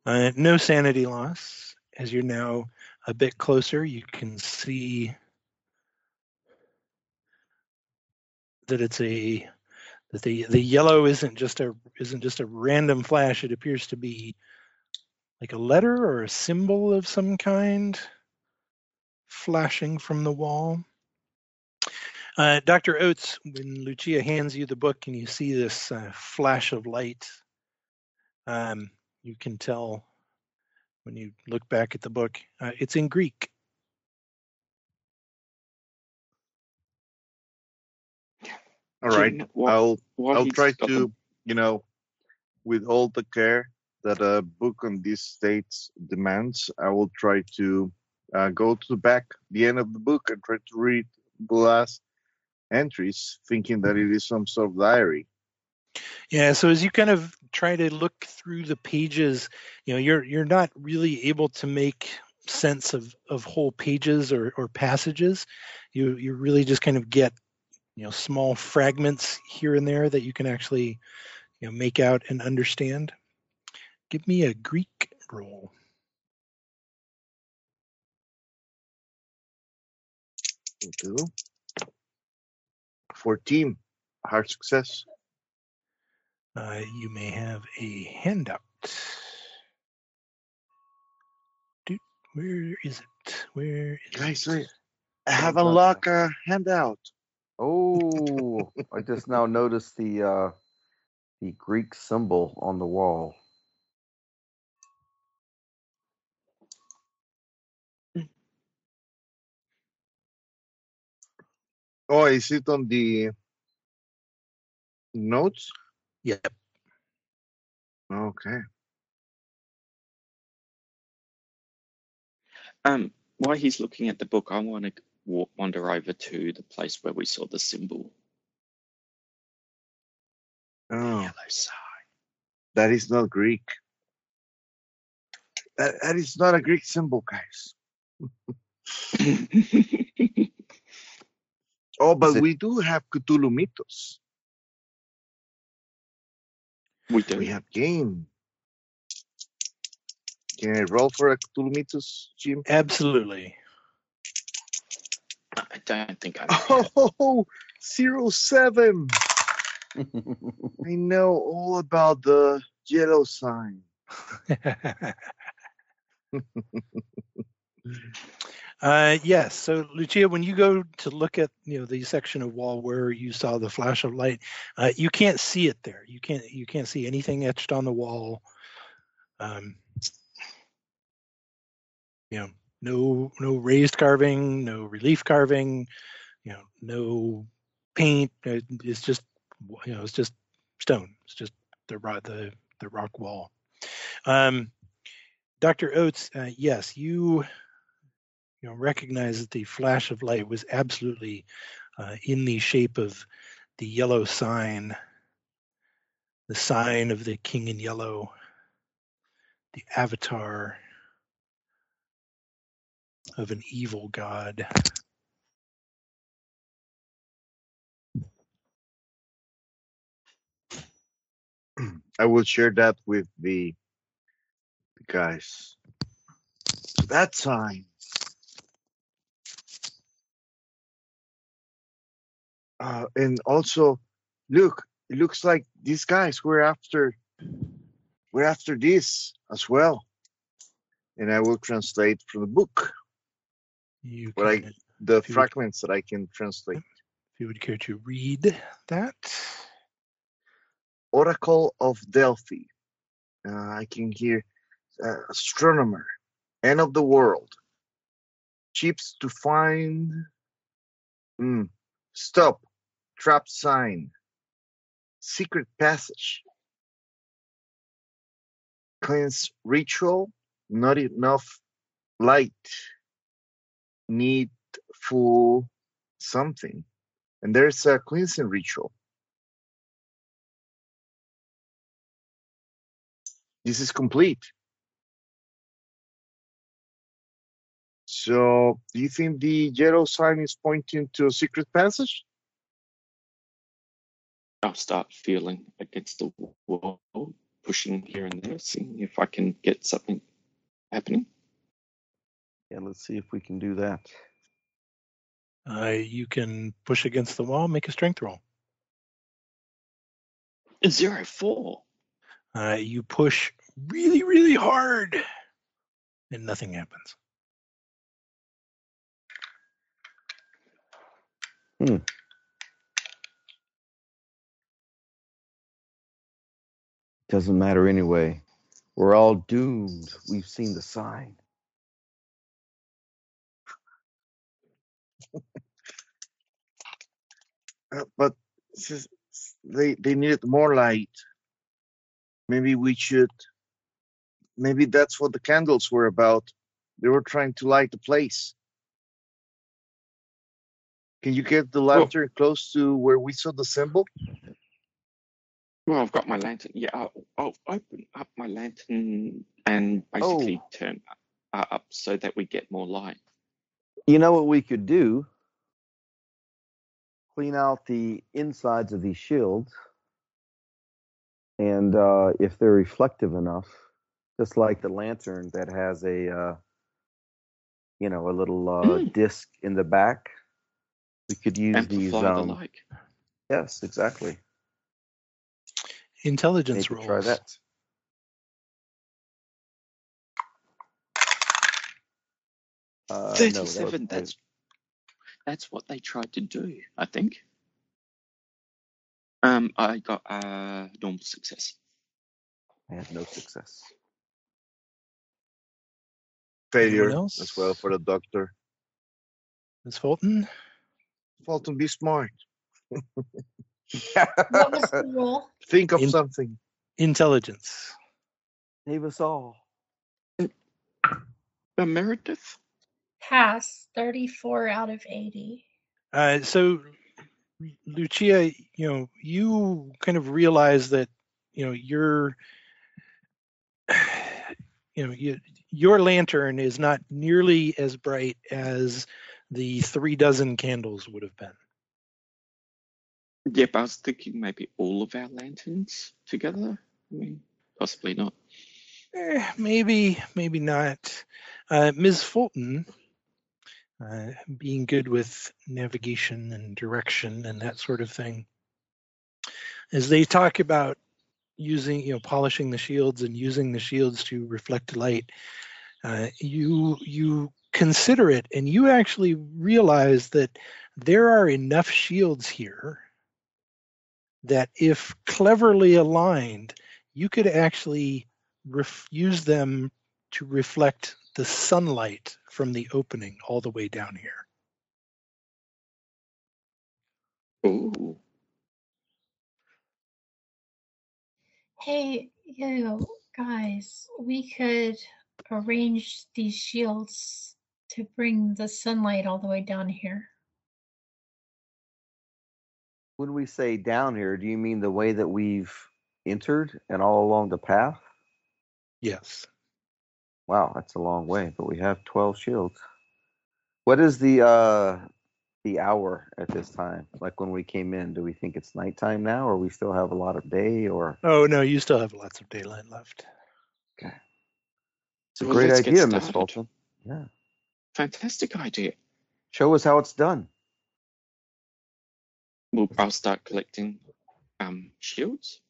Uh, no sanity loss. As you're now a bit closer, you can see that it's a that the the yellow isn't just a isn't just a random flash. It appears to be like a letter or a symbol of some kind flashing from the wall. Uh, Dr. Oates, when Lucia hands you the book and you see this uh, flash of light, um, you can tell when you look back at the book, uh, it's in Greek. All Do you know what- I'll what I'll try to, them- you know, with all the care that a book on these states demands, I will try to uh, go to the back, the end of the book, and try to read the last entries, thinking that it is some sort of diary. Yeah, so as you kind of try to look through the pages, you know, you're you're not really able to make sense of of whole pages or or passages. You you really just kind of get you know small fragments here and there that you can actually you know make out and understand. Give me a Greek roll. Do. 14. Hard success. Uh, you may have a handout. Dude, where is it? Where is Guys, it? I have Hold on. unlocked a handout. Oh, I just now noticed the uh, the Greek symbol on the wall. Oh, is it on the notes? Yep. Okay. Um, while he's looking at the book, I want to walk, wander over to the place where we saw the symbol. Oh, Yellow sign. that is not Greek. That, that is not a Greek symbol, guys. Oh, but it- we do have Cthulhu mythos. we do. We have game. Can I roll for a Cthulhu mythos, Jim? Absolutely. I don't think I. Oh, zero seven. I know all about the yellow sign. uh, yes. So, Lucia, when you go to look at you know the section of wall where you saw the flash of light, uh, you can't see it there. You can't you can't see anything etched on the wall. Um, you know, no no raised carving, no relief carving. You know, no paint. uh, It's just you know it's just stone. It's just the rock the the rock wall. Um, Dr. Oates, uh, yes, you you know recognize that the flash of light was absolutely uh, in the shape of the yellow sign, the sign of the king in yellow, the avatar of an evil god. I will share that with the, the guys. That sign. Uh, and also, look, it looks like these guys were after we're after this as well. And I will translate from the book You What I- the you would- fragments that I can translate. if you would care to read that. Oracle of Delphi. Uh, I can hear uh, astronomer, end of the world. Chips to find. Mm. Stop. Trap sign. Secret passage. Cleanse ritual. Not enough light. Need for something. And there's a cleansing ritual. This is complete. So, do you think the yellow sign is pointing to a secret passage? I'll start feeling against the wall, pushing here and there, seeing if I can get something happening. Yeah, let's see if we can do that. Uh, you can push against the wall, make a strength roll. Zero four. Uh, you push really, really hard, and nothing happens. Hmm. Doesn't matter anyway. We're all doomed. We've seen the sign. Uh, but this they they needed more light. Maybe we should. Maybe that's what the candles were about. They were trying to light the place. Can you get the lantern close to where we saw the symbol? Well, I've got my lantern. Yeah, I'll, I'll open up my lantern and oh. basically turn uh, up so that we get more light. You know what we could do? Clean out the insides of these shields, and uh, if they're reflective enough, just like the lantern that has a, uh, you know, a little uh, Mm. disc in the back, we could use these. Amplify the Um, light. yes, exactly. Intelligence Maybe rolls. try that. Uh, no, that was- Thirty-seven. that's that's what they tried to do. I think. Um, I got a normal success. I had no success. Failure Anyone else? as well for the doctor. Ms. Fulton? Fulton, be smart. What was the roll? Think of In- something. Intelligence. Save us all. Uh, Meredith. Pass 34 out of 80. Uh, so, Lucia, you know, you kind of realize that, you know, your, you know, you, your lantern is not nearly as bright as the three dozen candles would have been. Yep, I was thinking maybe all of our lanterns together. I mean, possibly not. Eh, maybe, maybe not. Uh, Ms. Fulton, uh, being good with navigation and direction and that sort of thing, as they talk about using, you know, polishing the shields and using the shields to reflect light, uh, you you consider it and you actually realize that there are enough shields here that if cleverly aligned, you could actually ref- use them to reflect the sunlight from the opening all the way down here. Ooh. Hey, you guys, we could arrange these shields to bring the sunlight all the way down here. When we say down here, do you mean the way that we've entered and all along the path? Yes. Wow, that's a long way, but we have 12 shields. What is the uh the hour at this time? Like when we came in, do we think it's nighttime now or we still have a lot of day or Oh no, you still have lots of daylight left. Okay. It's a Well, great idea, Miss. Fulton. Yeah. Fantastic idea. Show us how it's done. Well, I'll start collecting um shields.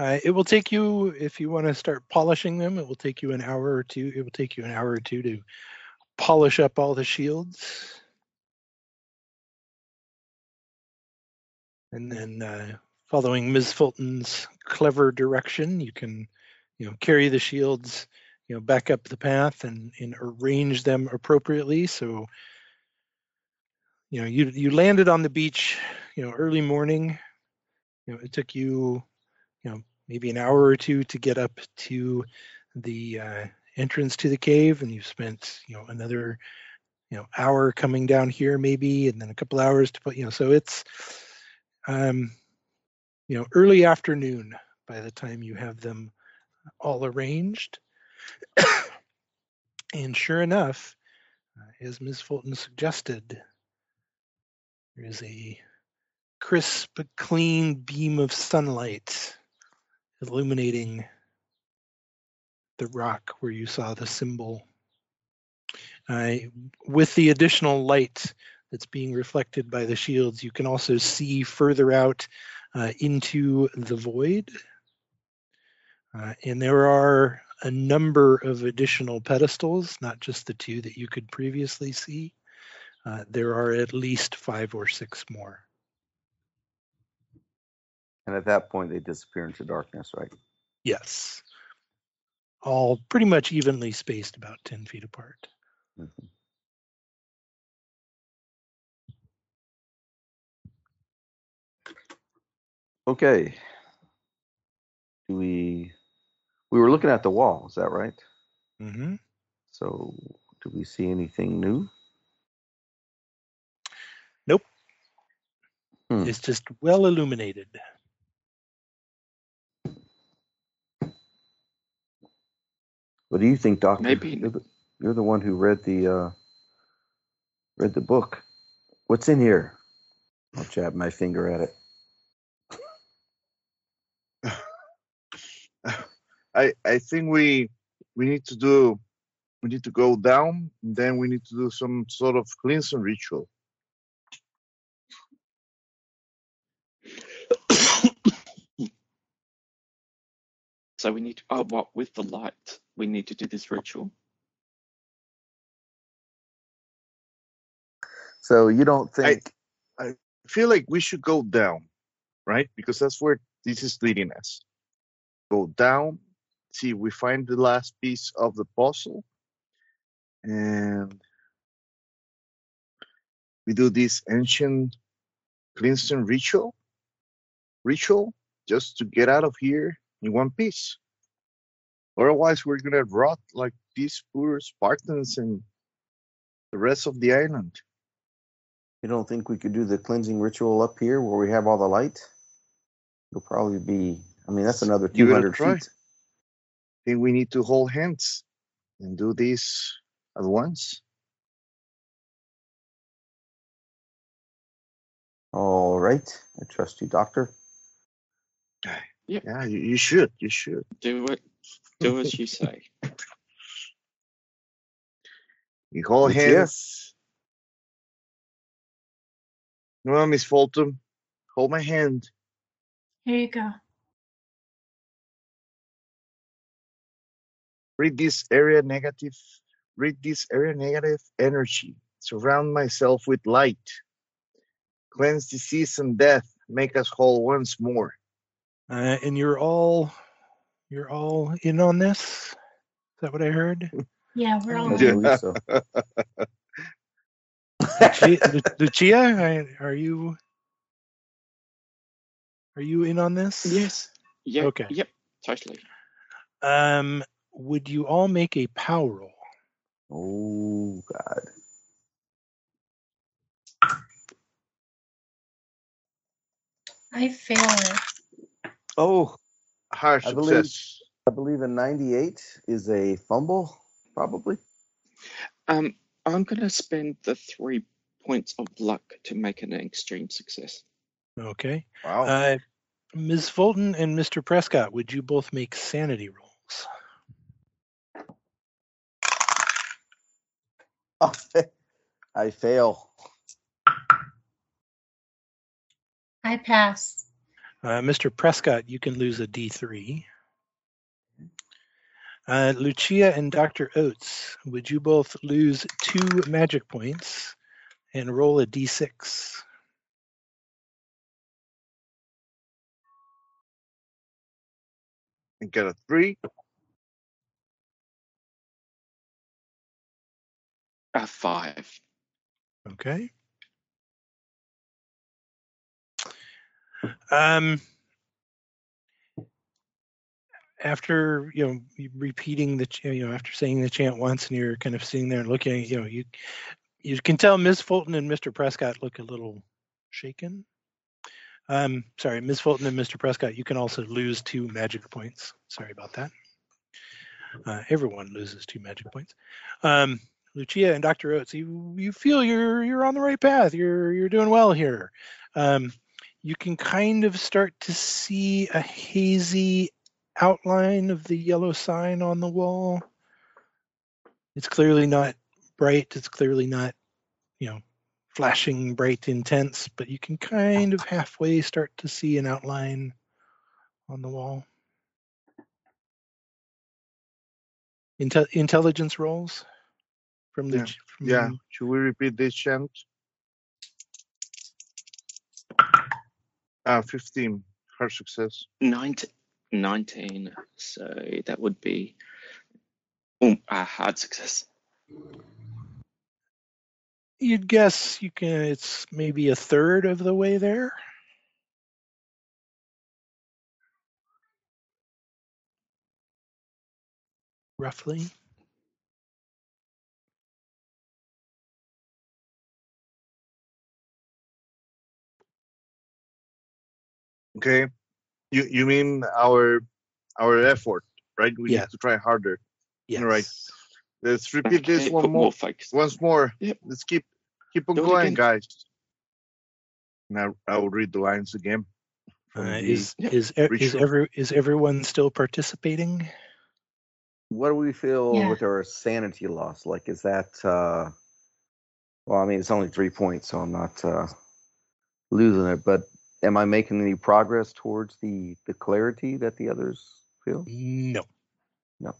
Uh, it will take you if you want to start polishing them. It will take you an hour or two. It will take you an hour or two to polish up all the shields, and then uh, following Ms. Fulton's clever direction, you can, you know, carry the shields, you know, back up the path and and arrange them appropriately. So, you know, you you landed on the beach, you know, early morning. You know, it took you maybe an hour or two to get up to the uh, entrance to the cave and you've spent you know another you know hour coming down here maybe and then a couple hours to put you know so it's um you know early afternoon by the time you have them all arranged. And sure enough uh, as ms fulton suggested there is a crisp clean beam of sunlight illuminating the rock where you saw the symbol. Uh, with the additional light that's being reflected by the shields, you can also see further out uh, into the void. Uh, and there are a number of additional pedestals, not just the two that you could previously see. Uh, there are at least five or six more. And at that point, they disappear into darkness, right? Yes. All pretty much evenly spaced about 10 feet apart. Mhm. Okay. Do we? We were looking at the wall. Is that right? hmm So, do we see anything new? Nope. Hmm. It's just well illuminated. What do you think, Doctor? Maybe- You're the, you're the one who read the uh, read the book. What's in here? I'll jab my finger at it. I I think we we need to do we need to go down. And then we need to do some sort of cleansing ritual. so we need to, oh, what, with the light, we need to do this ritual. So you don't think? I feel like we should go down, right? Because that's where this is leading us. Go down, see if we find the last piece of the puzzle, and we do this ancient cleansing ritual, ritual, just to get out of here in one piece. Otherwise, we're gonna rot like these poor Spartans and the rest of the island. You don't think we could do the cleansing ritual up here where we have all the light? It'll probably be. I mean, that's another Give 200 try. feet. think we need to hold hands and do this at once. All right. I trust you, Doctor. Yeah, you, you should. You should. Do it, do as you say. You hold Yes, yes. hands. No, Miss Fulton, hold my hand. Here you go. Read this area negative. Read this area negative energy. Surround myself with light. Cleanse disease and death. Make us whole once more. Uh, and you're all you're all in on this. Is that what I heard? Yeah, we're all in. Yeah. so. Lu- Lu- Lucia, are you are you in on this? Yes. Yeah. Okay. Yep. Totally. Um, would you all make a power roll? Oh God. I fail it. Oh, Harsh I believe- success. I believe a 98 is a fumble, probably. Um, I'm gonna spend the three points of luck to make an extreme success. Okay. Wow. Uh, Ms. Fulton and Mr. Prescott, would you both make sanity rolls? I fail. I pass. Uh, Mr. Prescott, you can lose a D3. Uh, Lucia and Dr. Oates, would you both lose two magic points and roll a D6? and get a three. A five. Okay. Um, after you know repeating the you know after saying the chant once and you're kind of sitting there and looking you know you you can tell Ms. Fulton and Mr. Prescott look a little shaken. Um, sorry, Ms. Fulton and Mr. Prescott, you can also lose two magic points. Sorry about that. Uh, everyone loses two magic points. Um, Lucia and Dr. Oates, you you feel you're you're on the right path. You're you're doing well here. Um, you can kind of start to see a hazy outline of the yellow sign on the wall. It's clearly not bright. It's clearly not, you know, flashing bright intense, but you can kind of halfway start to see an outline on the wall. Intel- intelligence rolls from the Yeah. from Yeah. Should we repeat this chant? Uh, 15. Hard success. 19, 19 so that would be um, a hard success. You'd guess you can. It's maybe a third of the way there. Roughly. Okay. You you mean our our effort, right? We Yeah. need to try harder. Yes. All right. Let's repeat this one more more once more. Yep. Let's keep keep on Do it going, again. guys. Now I will read the lines again. Uh, the- is Yep. is e- is every is everyone still participating? What do we feel Yeah. with our sanity loss? Like, is that? uh Well, I mean, it's only three points, so I'm not uh losing it. But am I making any progress towards the the clarity that the others feel? No. No.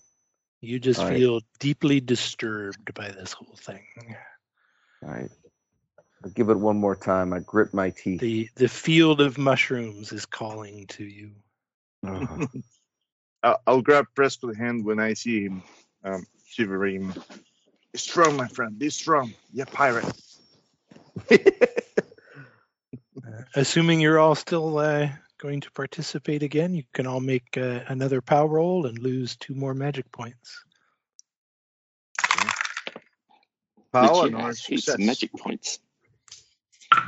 You just All right. feel deeply disturbed by this whole thing. All right. I'll give it one more time. I grit my teeth. The the field of mushrooms is calling to you. Ugh. I'll, I'll grab Press by the hand when I see him um, shivering. Be strong, my friend. Be strong. Yeah, pirate. Assuming you're all still uh, going to participate again, you can all make uh, another power roll and lose two more magic points. Power Richie and our success. magic points.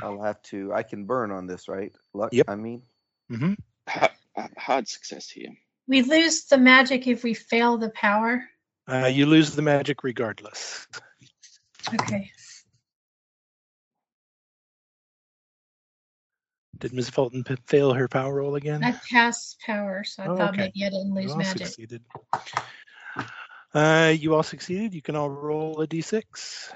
I'll have to. I can burn on this, right? Luck. Yep. I mean, hmm Ha- ha- hard success here. We lose the magic if we fail the power. Uh, you lose the magic regardless. Okay. Did Ms. Fulton p- fail her power roll again? I passed power, so I Oh, thought okay. maybe I didn't lose You lose all magic. succeeded. Uh, you all succeeded. You can all roll a d6.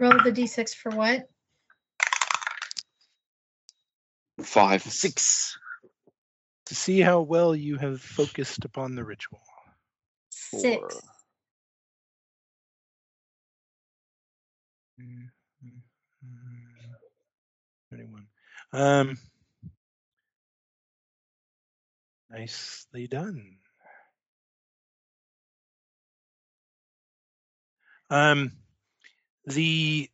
Roll the d6 for what? Five. Six. to see how well you have focused upon the ritual. Six. Four. Mm, Um, nicely done. Um, the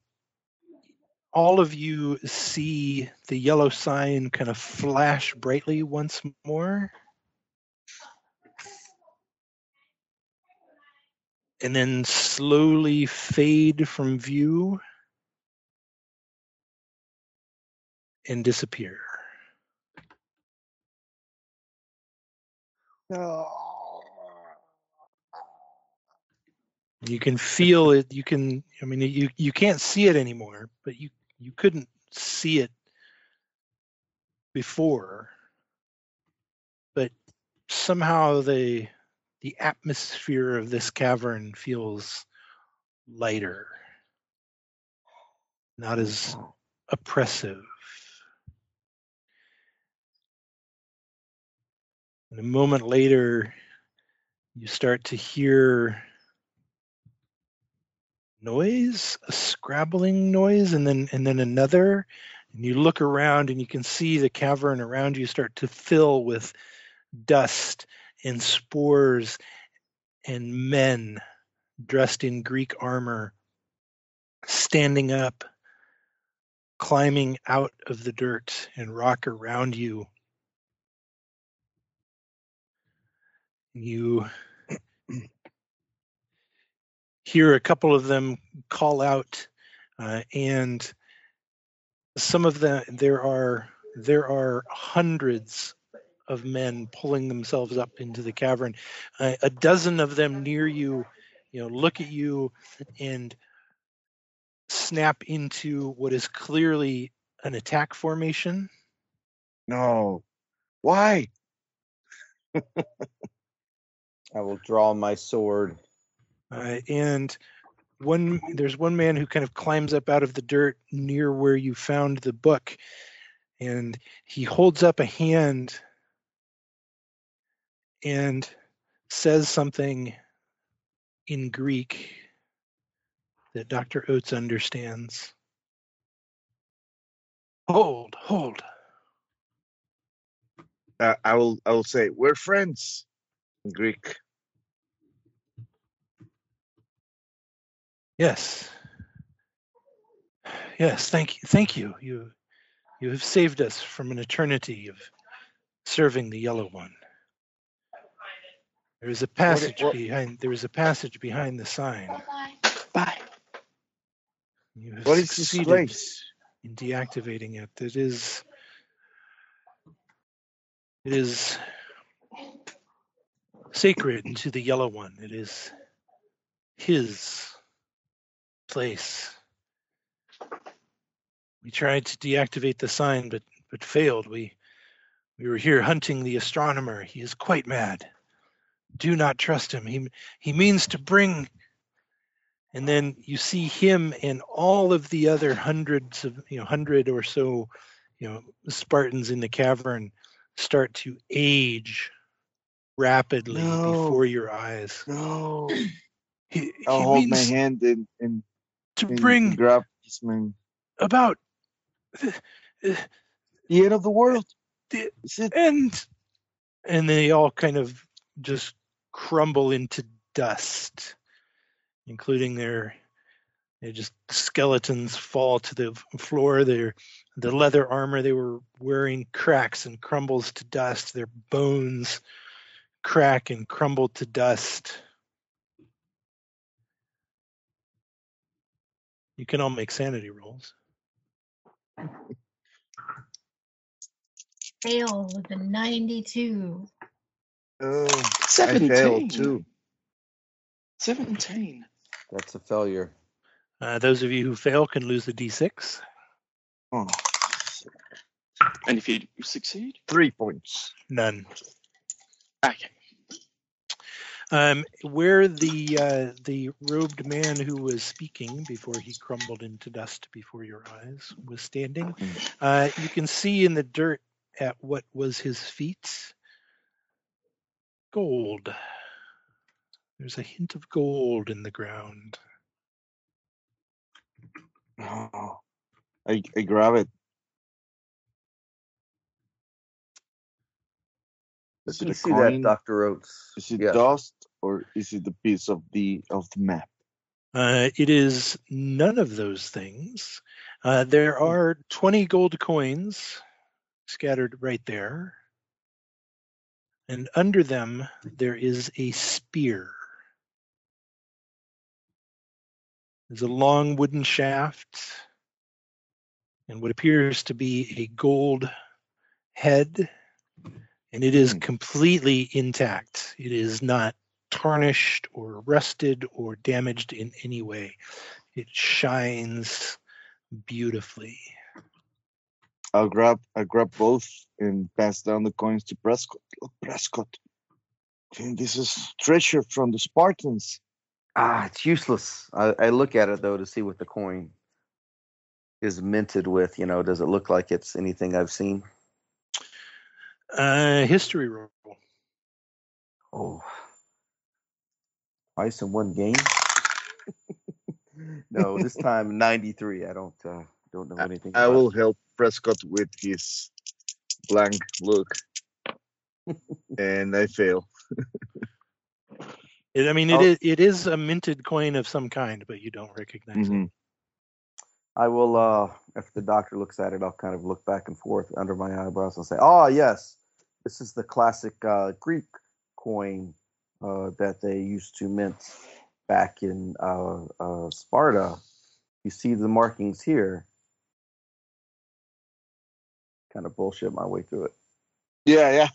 all of you see the yellow sign kind of flash brightly once more. And then slowly fade from view and disappear. You can feel it. You can. I mean, you you can't see it anymore, but you you couldn't see it before. But somehow the the atmosphere of this cavern feels lighter, not as oppressive. And a moment later, you start to hear noise, a scrabbling noise, and then and then another. And you look around and you can see the cavern around you start to fill with dust and spores and men dressed in Greek armor standing up, climbing out of the dirt and rock around you. You hear a couple of them call out, uh, and some of them there are there are hundreds of men pulling themselves up into the cavern. Uh, a dozen of them near you, you know, look at you and snap into what is clearly an attack formation. No. Why? I will draw my sword. Uh, and one there's one man who kind of climbs up out of the dirt near where you found the book and he holds up a hand and says something in greek that dr oates understands hold hold Uh, I will. I will say we're friends. In Greek. Yes yes thank you thank you you you have saved us from an eternity of serving the yellow one there is a passage what- behind there is a passage behind the sign Bye. you have What is this succeeded place? in deactivating it it is it is sacred to the yellow one. It is his place. We tried to deactivate the sign, but but failed. We we were here hunting the astronomer. He is quite mad. Do not trust him. He he means to bring. And then you see him and all of the other hundreds of you know hundred or so you know Spartans in the cavern start to age rapidly No. before your eyes. No. He, I'll he hold my hand and, and, to bring grab this man. about The end of the world. The- Is it? and and they all kind of just crumble into dust, including their they just skeletons fall to the floor. Their the leather armor they were wearing cracks and crumbles to dust. Their bones crack and crumble to dust. You can all make sanity rolls. Fail with a 92. Oh, I 17. failed too. 17. That's a failure. Uh, those of you who fail can lose the d6. Oh, And if you succeed? three points. None. Okay. Um, where the uh, the robed man who was speaking before he crumbled into dust before your eyes was standing, uh, you can see in the dirt at what was his feet gold. There's a hint of gold in the ground. Oh, I, I grab it. Is Let it me a see that. Dr. Oates. Is it Yeah. dust or is it the piece of the of the map? Uh, it is none of those things. Uh, there are 20 gold coins scattered right there. And under them, there is a spear. There's a long wooden shaft and what appears to be a gold head. And it is Hmm. completely intact. It is not tarnished or rusted or damaged in any way. It shines beautifully. I'll grab I grab both and pass down the coins to Prescott. Look, Prescott. Okay, this is treasure from the Spartans. Ah, it's useless. I, I look at it though to see what the coin is minted with. You know, does it look like it's anything I've seen? Uh, history roll. Oh, twice in one game. no, this time ninety three. I don't uh, don't know anything. I about will it. help Prescott with his blank look. and I fail. It, I mean, it Oh. is it is a minted coin of some kind, but you don't recognize it. Mhm. I will. uh If the doctor looks at it, I'll kind of look back and forth under my eyebrows and say, "Oh yes, this is the classic uh, Greek coin uh, that they used to mint back in uh, uh, Sparta. You see the markings here." Kind of bullshit my way through it. Yeah,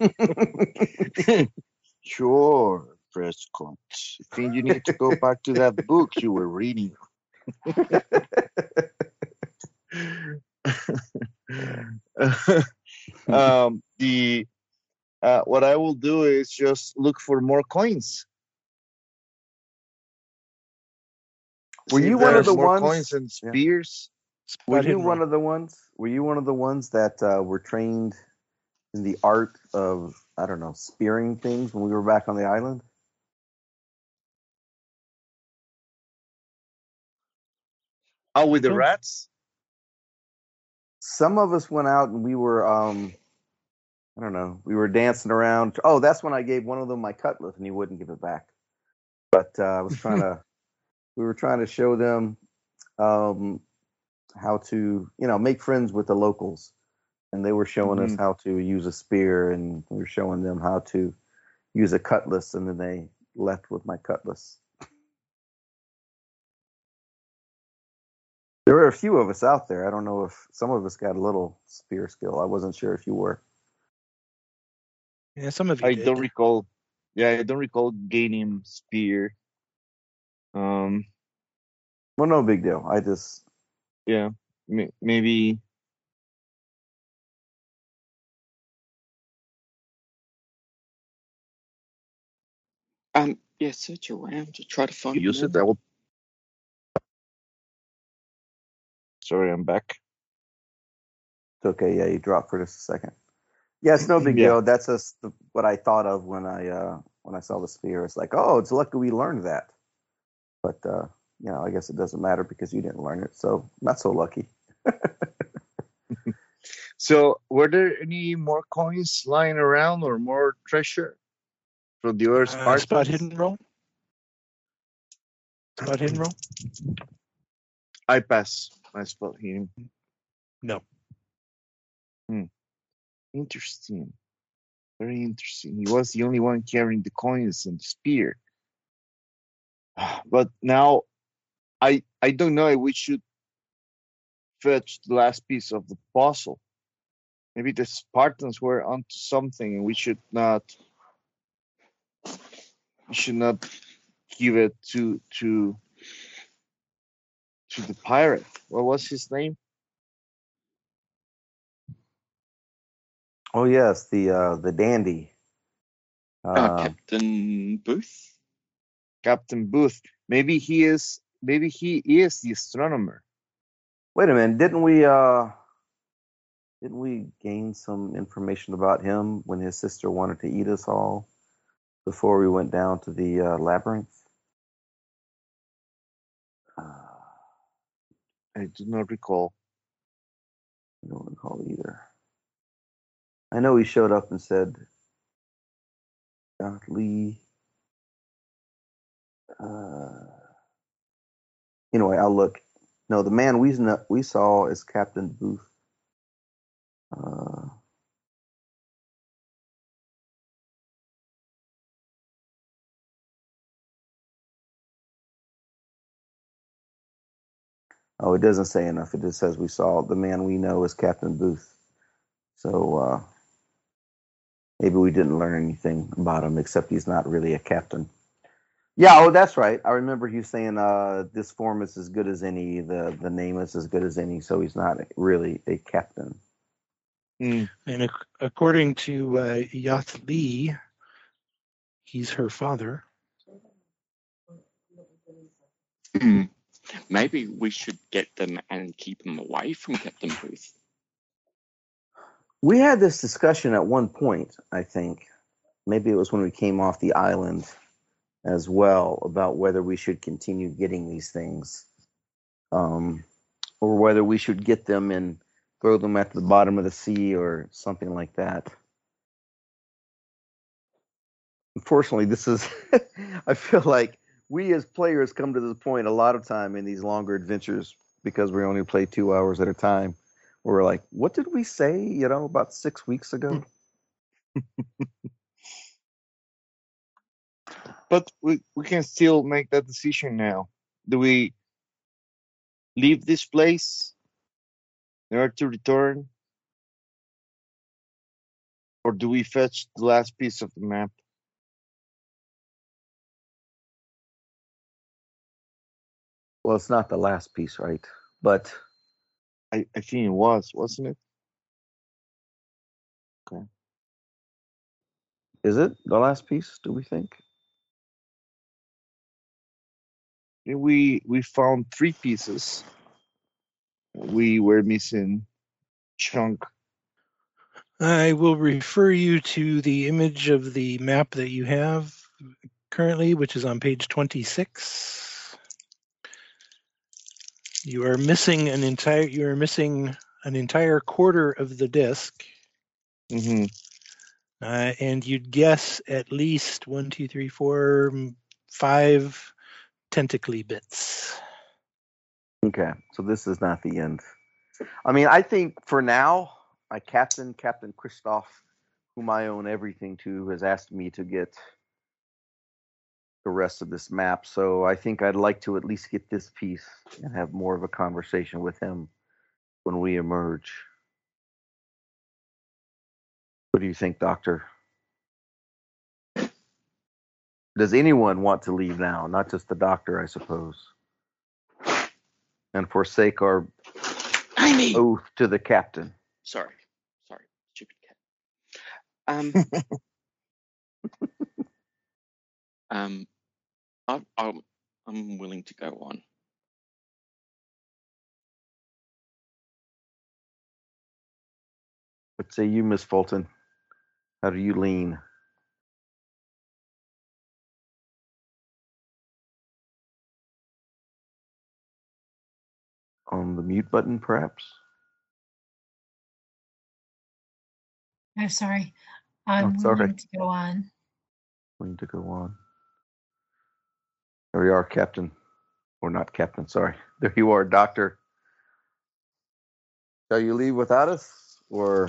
yeah. sure, Prescott. I think you need to go back to that book you were reading. um, the uh, what I will do is just look for more coins. Were See you one of the ones- coins and Yeah. spears? Were you one of the ones? Were you one of the ones that uh, were trained in the art of I don't know spearing things when we were back on the island? Oh, with the rats? Some of us went out and we were um I don't know we were dancing around. Oh, that's when I gave one of them my cutlass and he wouldn't give it back. But uh, I was trying to we were trying to show them um how to you know make friends with the locals and they were showing us Mhm. how to use a spear and we were showing them how to use a cutlass and then they left with my cutlass there were a few of us out there i don't know if some of us got a little spear skill i wasn't sure if you were Yeah, some of you I did. don't recall. Yeah, I don't recall gaining spear. Um, Well, no big deal. I just yeah, may- maybe. Um, yeah, search around to try to find use it. more. I will. Sorry, I'm back. it's okay. Yeah, you dropped for just a second. Yeah, it's no big Yeah. deal. That's just the, what I thought of when I uh, when I saw the spear. It's like, oh, it's lucky we learned that. But uh, you know, I guess it doesn't matter because you didn't learn it, so not so lucky. So, were there any more coins lying around or more treasure from the other Uh, Spartans? spot hidden roll. Spot hidden roll. I pass I spot here. No. Interesting. Very interesting. He was the only one carrying the coins and the spear. But now, I I don't know if we should fetch the last piece of the puzzle. Maybe the Spartans were onto something, and we should not. We should not give it to to to the pirate. What was his name? Oh yes, the uh, the dandy. Uh, Uh, Captain Booth. Captain Booth. Maybe he is. Maybe he is the astronomer. wait a minute, didn't we uh, didn't we gain some information about him when his sister wanted to eat us all before we went down to the uh, labyrinth? Uh, I do not recall. I don't recall either. I know he showed up and said, Lee. Uh, anyway, I'll look. No, the man we we saw is Captain Booth. Uh, oh, it doesn't say enough. It just says we saw the man we know is Captain Booth. So uh, maybe we didn't learn anything about him except he's not really a captain. Yeah, oh, that's right. I remember you saying uh, this form is as good as any. The the name is as good as any. So he's not really a captain. Hmm. And ac- according to uh, Yath Lee, he's her father. Hmm. Maybe we should get them and keep them away from Captain Booth. We had this discussion at one point. I think maybe it was when we came off the island as well about whether we should continue getting these things, um, or whether we should get them and throw them at the bottom of the sea or something like that. Unfortunately, this is. I feel like we as players come to this point a lot of time in these longer adventures because we only play two hours at a time. We're like, what did we say? You know, about six weeks ago. Hmm. But we, we can still make that decision now. Do we leave this place in order to return? Or do we fetch the last piece of the map? Well, it's not the last piece, right? But I, I think it was, wasn't it? Okay. Is it the last piece? Do we think? We we found three pieces. We were missing chunk. I will refer you to the image of the map that you have currently, which is on page 26. You are missing an entire you are missing an entire quarter of the disk, hmm uh, and you'd guess at least one, two, three, four, mm, tentacly bits. Okay, so this is not the end. I mean, I think for now, my captain, Captain Christoph, whom I own everything to, has asked me to get the rest of this map. So I think I'd like to at least get this piece and have more of a conversation with him when we emerge. What do you think, Doctor? Does anyone want to leave now? Not just the doctor, I suppose. And forsake our Amy! oath to the captain. Sorry. Sorry. Stupid cat. Um, um, I, I'm, I'm willing to go on. What say you, Miss Fulton? How do you lean? On the mute button, perhaps? I'm sorry. I'm it's all willing to go on. Willing to go on. There you are, Captain. Or not Captain, sorry. There you are, Doctor. Shall you leave without us or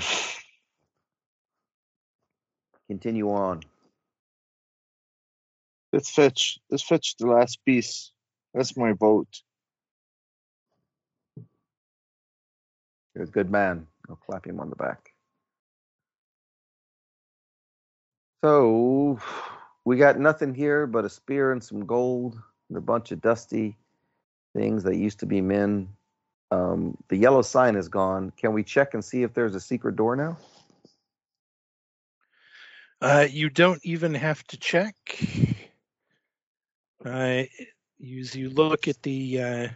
continue on? Let's fetch. Let's fetch the last piece. That's my vote. You're a good man. I'll clap him on the back. So we got nothing here but a spear and some gold and a bunch of dusty things that used to be men. Um, the yellow sign is gone. Can we check and see if there's a secret door now? Uh, you don't even have to check. Uh, as you look at the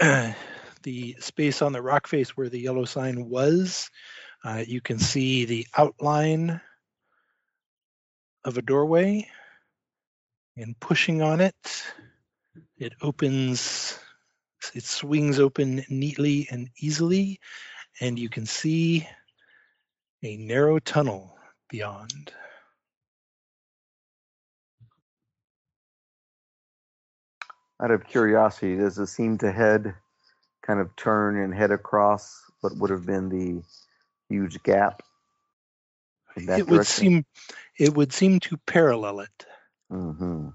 uh, the space on the rock face where the yellow sign was, uh, you can see the outline of a doorway. And pushing on it, it opens. It swings open neatly and easily, and you can see a narrow tunnel beyond. Out of curiosity, does it seem to head, kind of turn and head across what would have been the huge gap? It would seem it would seem to parallel it. hmm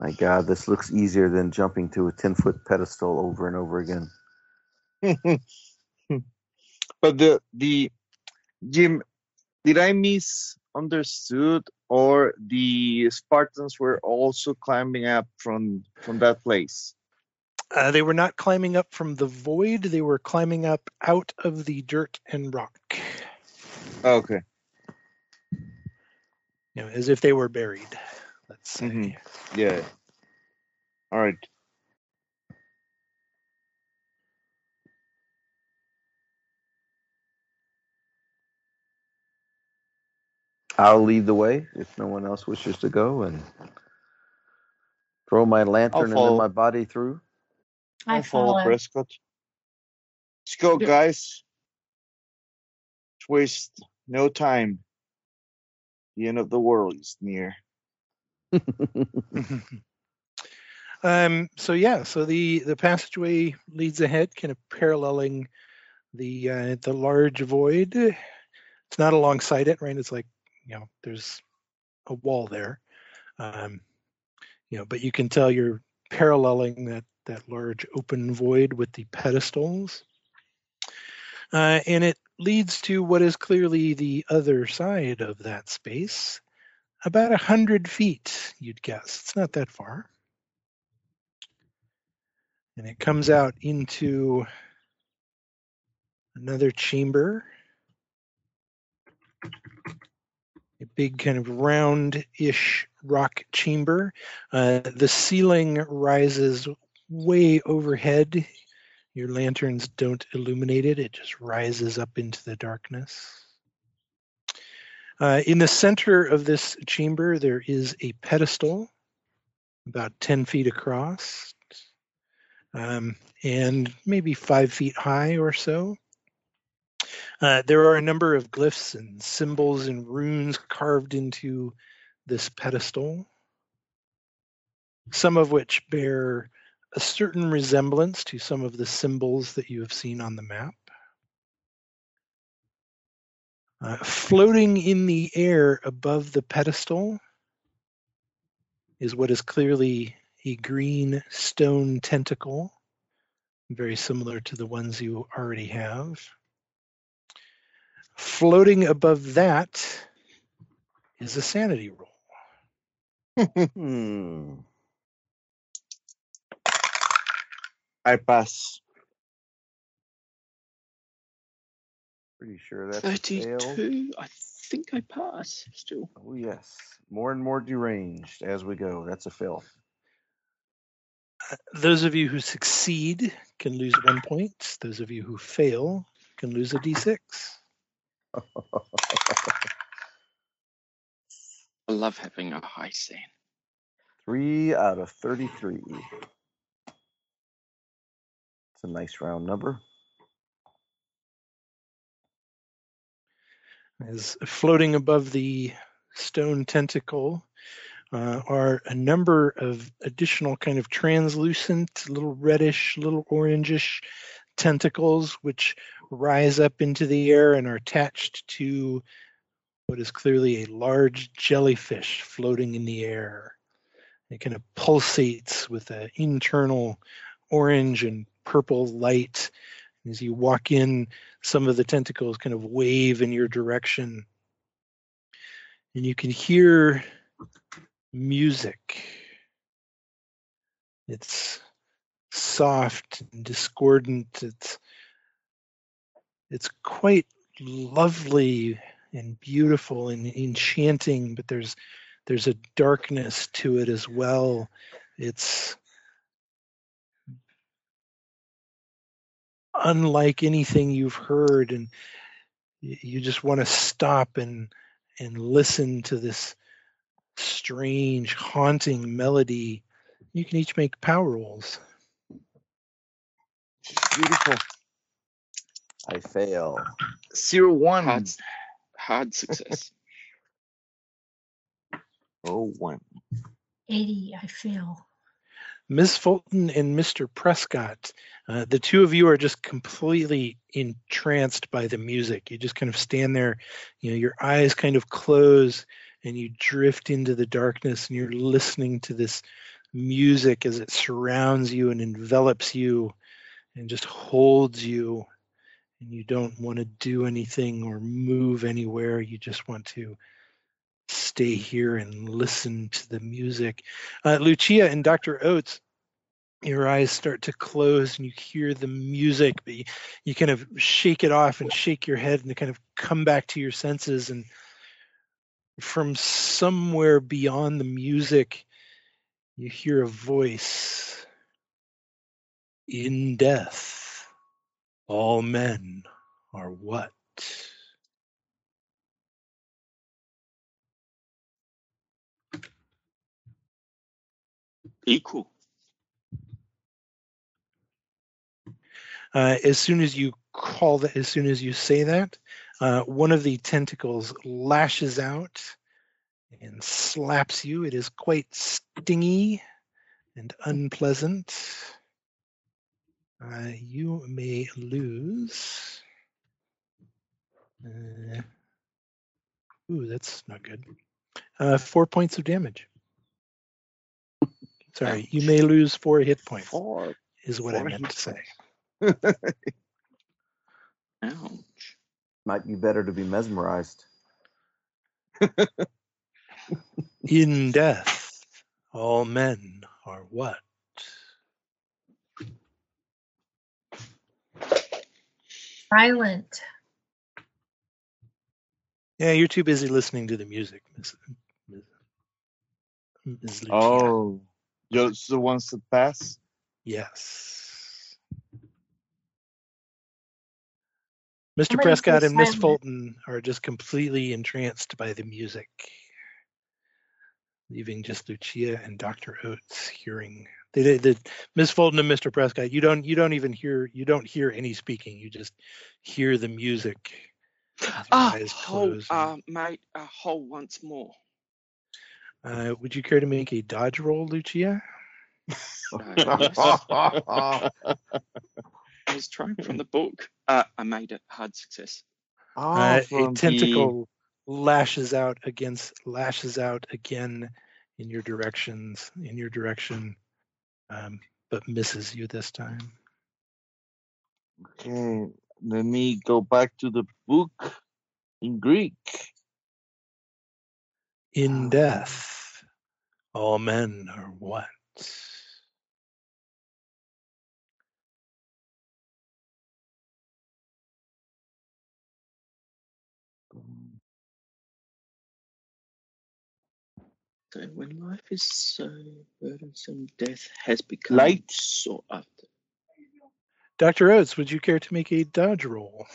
My God, this looks easier than jumping to a 10 foot pedestal over and over again. but the the Jim, did I misunderstood or the Spartans were also climbing up from from that place? Uh, they were not climbing up from the void; they were climbing up out of the dirt and rock, Okay. you know, as if they were buried. Let's say. Mhm. Yeah. All right. I'll lead the way if no one else wishes to go and throw my lantern and then my body through. I I'll follow follow. Prescott. Let's go, guys. Let's no time. The end of the world is near. um. So yeah. So the the passageway leads ahead, kind of paralleling the uh, the large void. It's not alongside it, right? It's like you know, there's a wall there. Um, you know, but you can tell you're paralleling that that large open void with the pedestals. Uh, and it leads to what is clearly the other side of that space, about a hundred feet, you'd guess. It's not that far. And it comes out into another chamber. A big kind of round-ish rock chamber. Uh, the ceiling rises way overhead. Your lanterns don't illuminate it, it just rises up into the darkness. Uh, in the center of this chamber, there is a pedestal about 10 feet across um, and maybe five feet high or so. Uh, there are a number of glyphs and symbols and runes carved into this pedestal, some of which bear a certain resemblance to some of the symbols that you have seen on the map. Uh, floating in the air above the pedestal is what is clearly a green stone tentacle, very similar to the ones you already have. Floating above that is a sanity roll. I pass. Pretty sure that's 32. I think I pass still. Oh, yes. More and more deranged as we go. That's a fail. Uh, those of you who succeed can lose one point. Those of you who fail can lose a d6. I love having a high scene. Three out of 33 a nice round number. As floating above the stone tentacle uh, are a number of additional kind of translucent, little reddish, little orangish tentacles which rise up into the air and are attached to what is clearly a large jellyfish floating in the air. It kind of pulsates with an internal orange and purple light. As you walk in, some of the tentacles kind of wave in your direction. And you can hear music. It's soft and discordant. It's it's quite lovely and beautiful and enchanting, but there's there's a darkness to it as well. It's unlike anything you've heard and you just want to stop and and listen to this strange haunting melody you can each make power rolls Beautiful. I fail. Zero one. Hard, hard success. Oh one. 80, I fail. Miss Fulton and Mr. Prescott, uh, the two of you are just completely entranced by the music. You just kind of stand there, you know, your eyes kind of close and you drift into the darkness and you're listening to this music as it surrounds you and envelops you and just holds you. And you don't want to do anything or move anywhere. You just want to stay here and listen to the music. Uh, Lucia and Dr. Oates, your eyes start to close and you hear the music, but you, you kind of shake it off and shake your head and kind of come back to your senses. And from somewhere beyond the music, you hear a voice In death, all men are what? Equal. Uh, as soon as you call that, as soon as you say that, uh, one of the tentacles lashes out and slaps you. It is quite stingy and unpleasant. Uh, you may lose. Uh, ooh, that's not good. Uh, four points of damage. Sorry, you may lose four hit points, Four. is what I meant to say. Ouch. Might be better to be mesmerized. In death, all men are what? Silent. Yeah, you're too busy listening to the music, Miss, Miss, Ms. Oh, just the ones that pass. Yes. Mr. Somebody Prescott and Miss. Fulton are just completely entranced by the music, leaving just Lucia and Dr. Oates hearing. They, they, they, Miss Fulton and Mr. Prescott, you don't, you don't even hear, you don't hear any speaking. You just hear the music. with your Ah, hold, closed. uh, mate, uh, hold once more. Uh, would you care to make a dodge roll, Lucia? Yes. I was trying from the book. Uh, I made it hard success. Oh, Uh, a from the- tentacle lashes out against lashes out again in your directions in your direction um, but misses you this time Okay, let me go back to the book in Greek. In death, all men are what? So when life is so burdensome, death has become Light. sought after. Dr. Oates, would you care to make a dodge roll?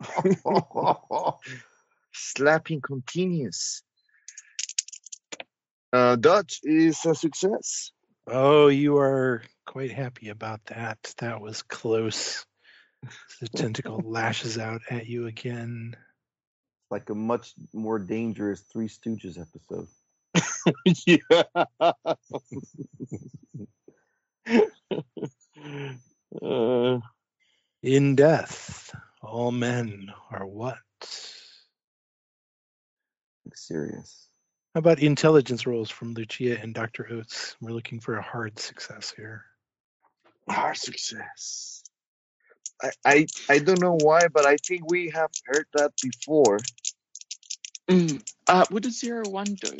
Slapping continues. Uh, Dodge is a success. Oh, you are quite happy about that. That was close. The tentacle lashes out at you again. Like a much more dangerous Three Stooges episode. yeah. uh, In death, all men are what? Serious. How about intelligence rolls from Lucia and Dr. Oates? We're looking for a hard success here. our success. I, I I don't know why, but I think we have heard that before. Mm. Uh, what does zero one do?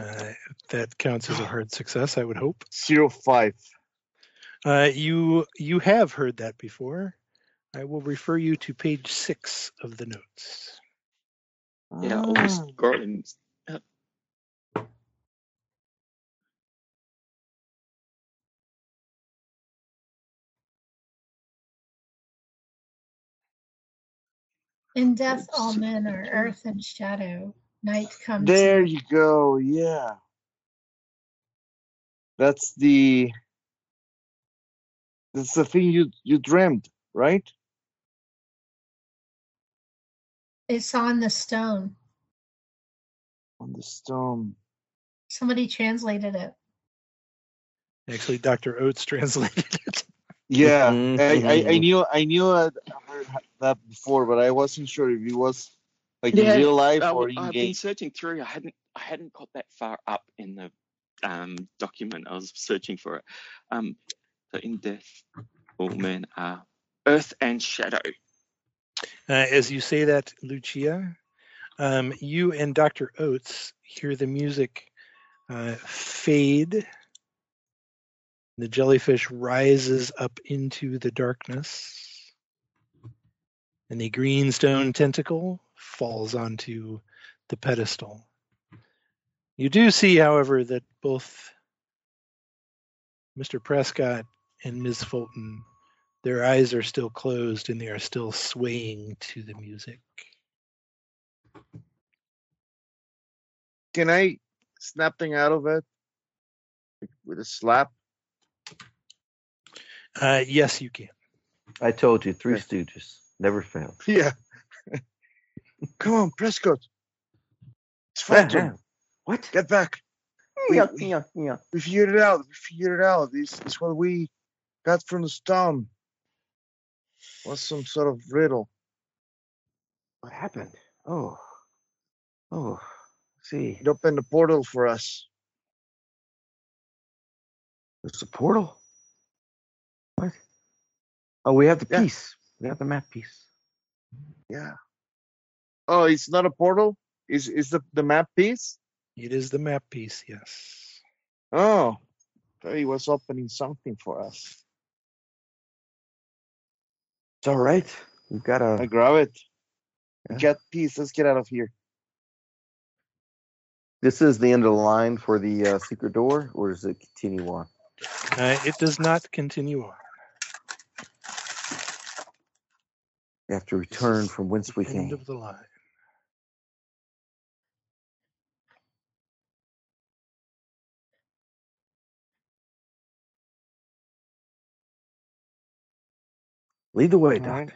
Uh, that counts as a hard success, I would hope. Zero five. Uh, you you have heard that before. I will refer you to page six of the notes. Yeah, Ah. all In death, all men are earth and shadow. Night comes. There you go. Yeah. That's the that's the thing you you dreamed, right? It's on the stone. On the stone. Somebody translated it. Actually, Dr. Oates translated it. Yeah, Mhm, I, I, I mhm. knew I knew I'd heard that before, but I wasn't sure if it was like Yeah, in real life I, or w- in I've been searching through. I hadn't I hadn't got that far up in the um, document. I was searching for it. Um, so in death, all men are earth and shadow. Uh, as you say that, Lucia, um, you and Dr. Oates hear the music uh, fade. The jellyfish rises up into the darkness, and the green stone tentacle falls onto the pedestal. You do see, however, that both Mr. Prescott and Ms. Fulton, their eyes are still closed and they are still swaying to the music. Can I snap thing out of it with a slap? Uh, yes, you can. I told you, Three Okay. Stooges never failed. Yeah. Come on, Prescott. It's ah. What? Get back. We- Yeah, we- yeah, yeah. We figured it out. We figured it out. This is what we got from the stone. Was some sort of riddle. What happened? Oh, oh. See, It opened a portal for us. It's a portal. What? Oh, we have the Yeah. piece. We have the map piece. Yeah. Oh, it's not a portal. Is is the the map piece? It is the map piece, yes. Oh, thought he was opening something for us. It's all right. We've got I a. grab it. Yeah. Get piece. Let's get out of here. This is the end of the line for the uh, secret door, or does it continue on? Uh, it does not continue on. We have to return from whence we The end came. of the line. Lead the way, All Doc. right.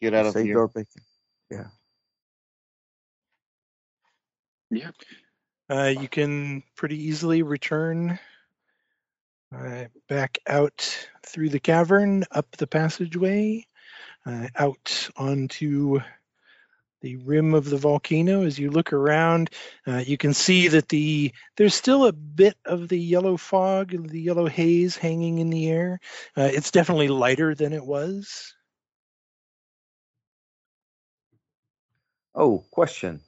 Get out of here. our bacon. Yeah. Uh, you can pretty easily return uh, back out through the cavern, up the passageway, uh, out onto the rim of the volcano. As you look around, uh, you can see that the there's still a bit of the yellow fog, the yellow haze hanging in the air. Uh, it's definitely lighter than it was. Oh, question.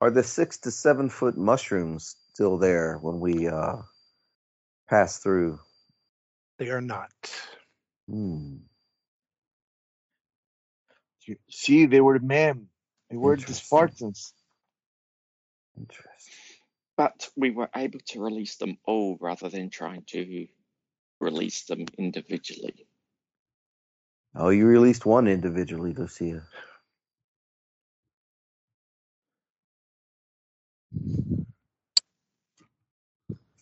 Are the six to seven foot mushrooms still there when we uh, pass through? They are not. Hmm. You- See, they were men. They were the Spartans. Interesting. But we were able to release them all rather than trying to release them individually. Oh, you released one individually, Lucia.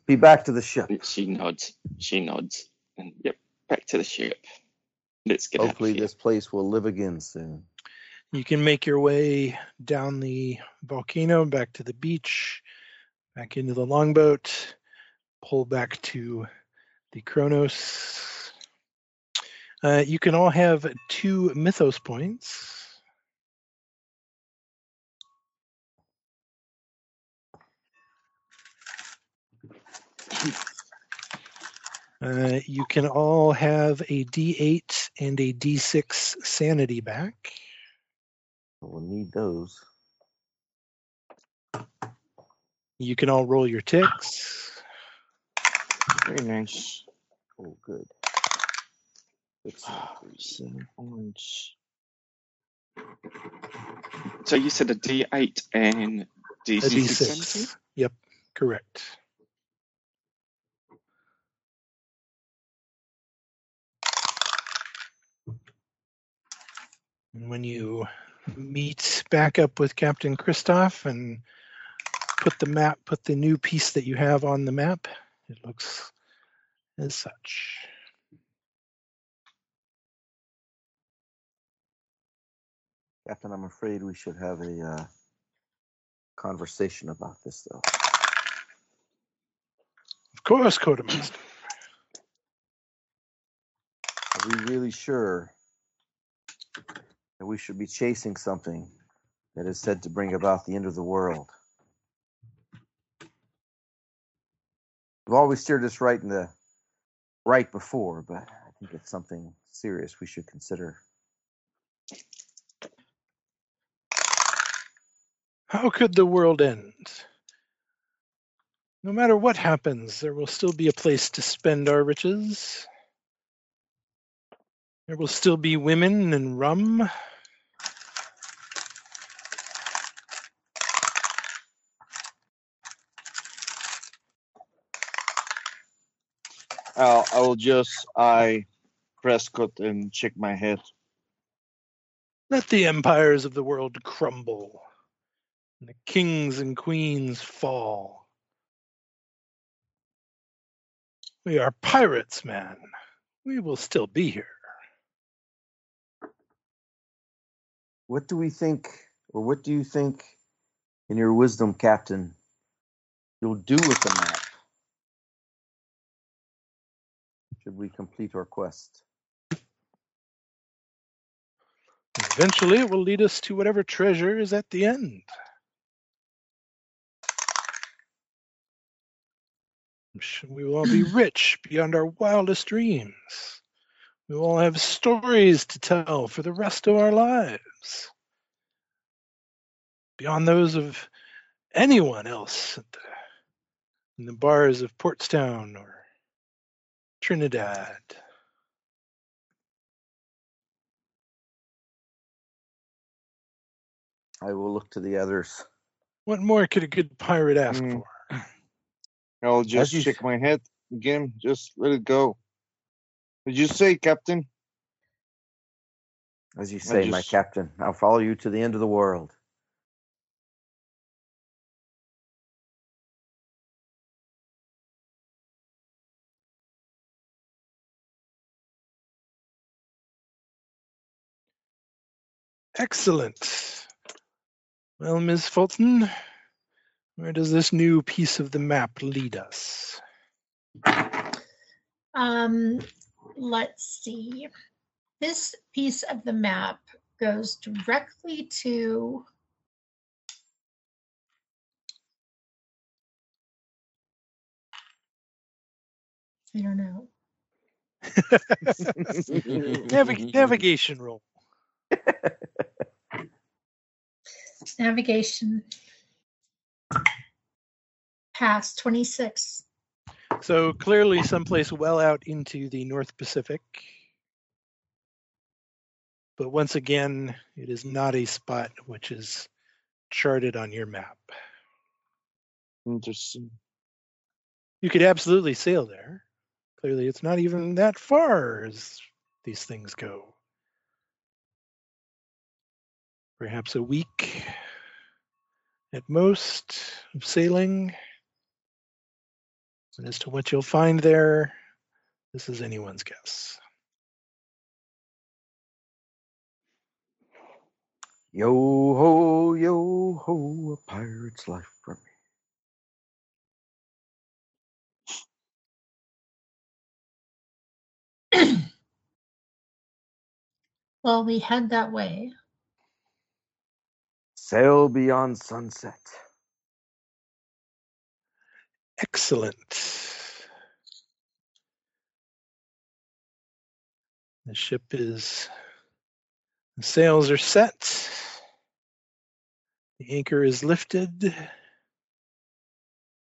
Be back to the ship. She nods. She nods. And yep, back to the ship. Let's get Hopefully, out of here. this place will live again soon. You can make your way down the volcano back to the beach, back into the longboat, pull back to the Kronos. Uh, you can all have two mythos points. Uh, you can all have a D8 and a D6 sanity back. We'll need those. You can all roll your ticks. Very nice. Oh, good. Six and. Ah, seven points. So you said a D8 and A D6. D6. Yep, correct. And when you meet back up with Captain Christoph and put the map, put the new piece that you have on the map, it looks as such. Captain, I'm afraid we should have a uh, conversation about this, though. Of course, Quartermaster. Are we really sure that we should be chasing something that is said to bring about the end of the world? We've always steered us right in the right before, but I think it's something serious we should consider. How could the world end? No matter what happens, there will still be a place to spend our riches. There will still be women and rum. I'll, I will just eye Prescott and shake my head. Let the empires of the world crumble, and the kings and queens fall. We are pirates, man. We will still be here. What do we think, or what do you think, in your wisdom, Captain, you'll do with the map? Should we complete our quest? Eventually, it will lead us to whatever treasure is at the end. We will all be rich beyond our wildest dreams. We will all have stories to tell for the rest of our lives. Beyond those of anyone else at the, in the bars of Portstown or Trinidad. I will look to the others. What more could a good pirate ask Mm. for? I'll just shake my head again. Just let it go. Did you say, Captain? As you say, my captain, I'll follow you to the end of the world. Excellent. Well, Ms. Fulton, where does this new piece of the map lead us? Um, let's see. This piece of the map goes directly to I don't know. Navig- navigation roll. Navigation. Pass 26. So clearly someplace well out into the North Pacific. But once again, it is not a spot which is charted on your map. Interesting. You could absolutely sail there. Clearly, it's not even that far as these things go. Perhaps a week at most of sailing. And as to what you'll find there, this is anyone's guess. Yo ho, yo ho, a pirate's life for me. Well, we head that way. Sail beyond sunset. Excellent. The ship is, the sails are set. The anchor is lifted.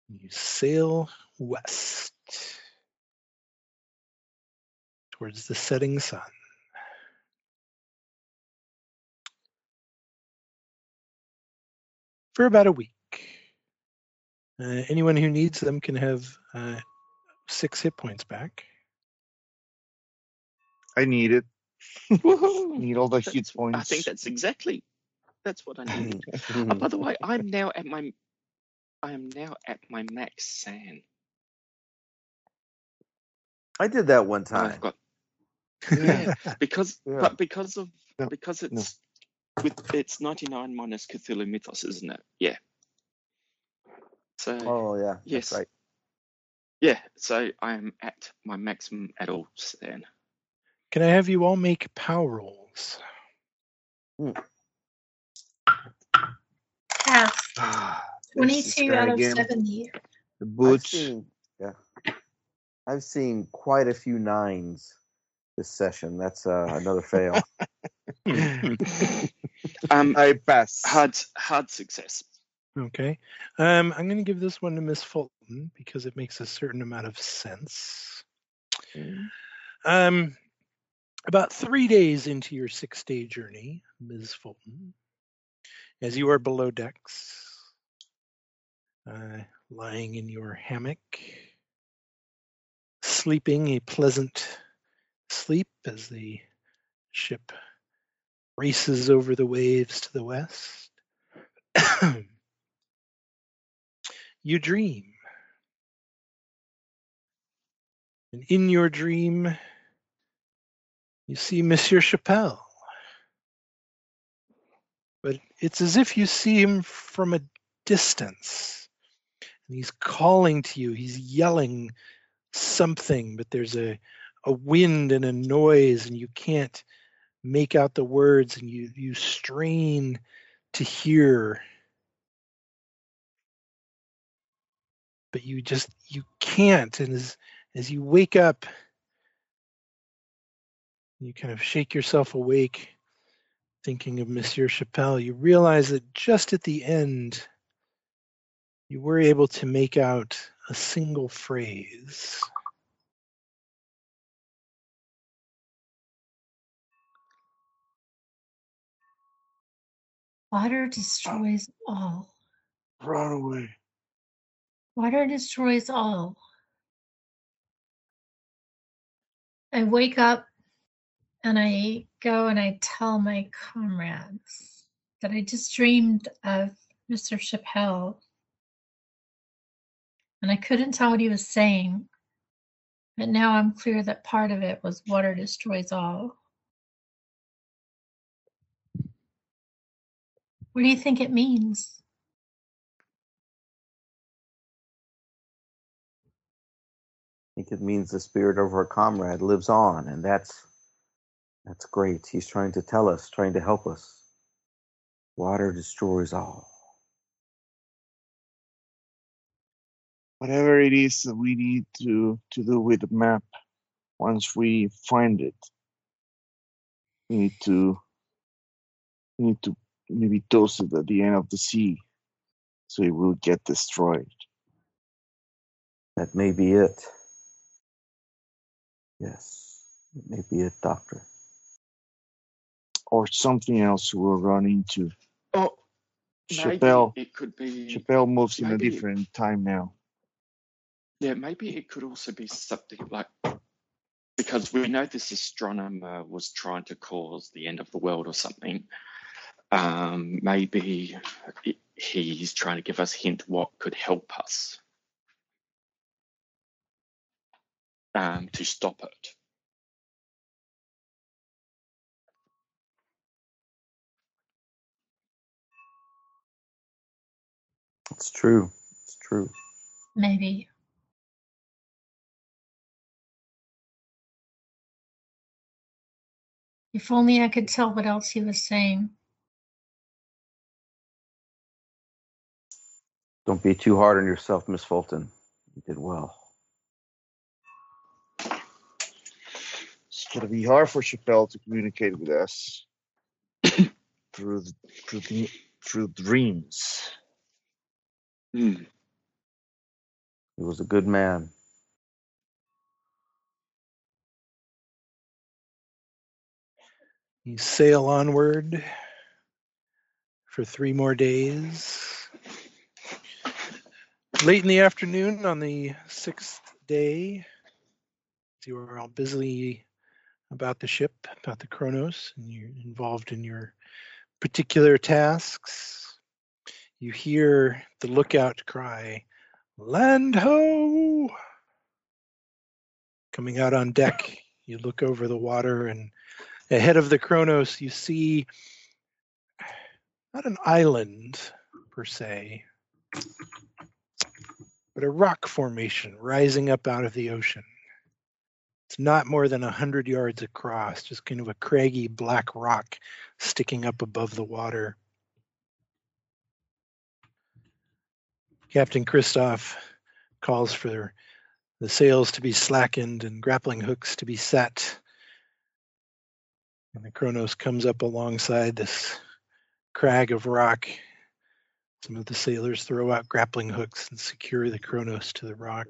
You sail west towards the setting sun. For about a week. Uh, anyone who needs them can have uh, six hit points back. I need it. Woohoo! Need all the hit points. I think that's exactly that's what I need. Oh, by the way, I'm now at my I am now at my max sand. I did that one time. got yeah because Yeah. but because of No, because no. it's with it's 99 minus Cthulhu Mythos, isn't it? Yeah. So Oh yeah, Yes. that's right. yeah, so I am at my maximum adult sand. Can I have you all make power rolls? Hmm. Pass Ah, 22 out of again. 70. The I've seen, yeah, I've seen quite a few nines this session. That's uh, another fail. Um, I pass. hard hard success. Okay. Um, I'm going to give this one to Miss Fulton because it makes a certain amount of sense. Um, about three days into your six day journey, Ms. Fulton, as you are below decks, uh, lying in your hammock, sleeping a pleasant sleep as the ship races over the waves to the west. you dream. And in your dream, you see Monsieur Chappelle. But it's as if you see him from a distance. And he's calling to you, he's yelling something, but there's a, a wind and a noise, and you can't make out the words, and you, you strain to hear. But you just you can't. And as as you wake up, you kind of shake yourself awake, thinking of Monsieur Chappelle, you realize that just at the end, you were able to make out a single phrase. Water destroys all. Run away. Water destroys all. I wake up and I go and I tell my comrades that I just dreamed of Mr. Chappelle. And I couldn't tell what he was saying. But now I'm clear that part of it was water destroys all. What do you think it means? I think it means the spirit of our comrade lives on, and that's that's great. He's trying to tell us, trying to help us. Water destroys all. Whatever it is that we need to, to do with the map, once we find it, we need to we need to maybe toss it at the end of the sea so it will get destroyed. That may be it. Yes, it may be it, Doctor. Or something else we'll run into. Oh, maybe Chappelle it could be. Chappelle moves in a different time now. Yeah, maybe it could also be something like because we know this astronomer was trying to cause the end of the world or something. Um, maybe he's trying to give us a hint what could help us um, to stop it. It's true. It's true. Maybe. If only I could tell what else he was saying. Don't be too hard on yourself, Miss Fulton. You did well. It's gonna be hard for Chappelle to communicate with us through the, through the, through dreams. Hmm. He was a good man. You sail onward for three more days. Late in the afternoon on the sixth day, you are all busily about the ship, about the Kronos, and you're involved in your particular tasks. You hear the lookout cry, Land ho! Coming out on deck, you look over the water and ahead of the Kronos, you see not an island per se, but a rock formation rising up out of the ocean. It's not more than a hundred yards across, just kind of a craggy black rock sticking up above the water. Captain Kristoff calls for the sails to be slackened and grappling hooks to be set. And the Kronos comes up alongside this crag of rock. Some of the sailors throw out grappling hooks and secure the Kronos to the rock.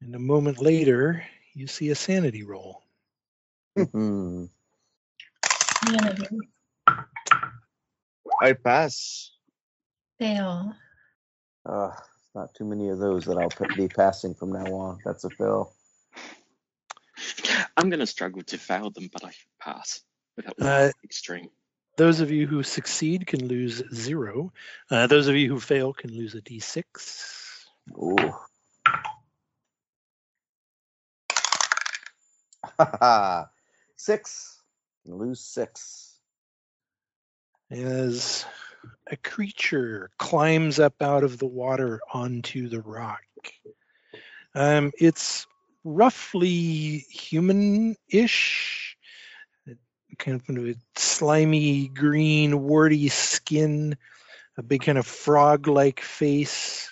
And a moment later, you see a sanity roll. Hmm. Unity. I pass. Fail. Uh, not too many of those that I'll be passing from now on. That's a fail. I'm going to struggle to fail them, but I pass. But that was Uh, extreme. Those of you who succeed can lose zero. Uh, those of you who fail can lose a d6. Ooh. six. Lose six. As a creature climbs up out of the water onto the rock. Um, it's roughly human-ish, kind of a slimy green, warty skin, a big kind of frog-like face,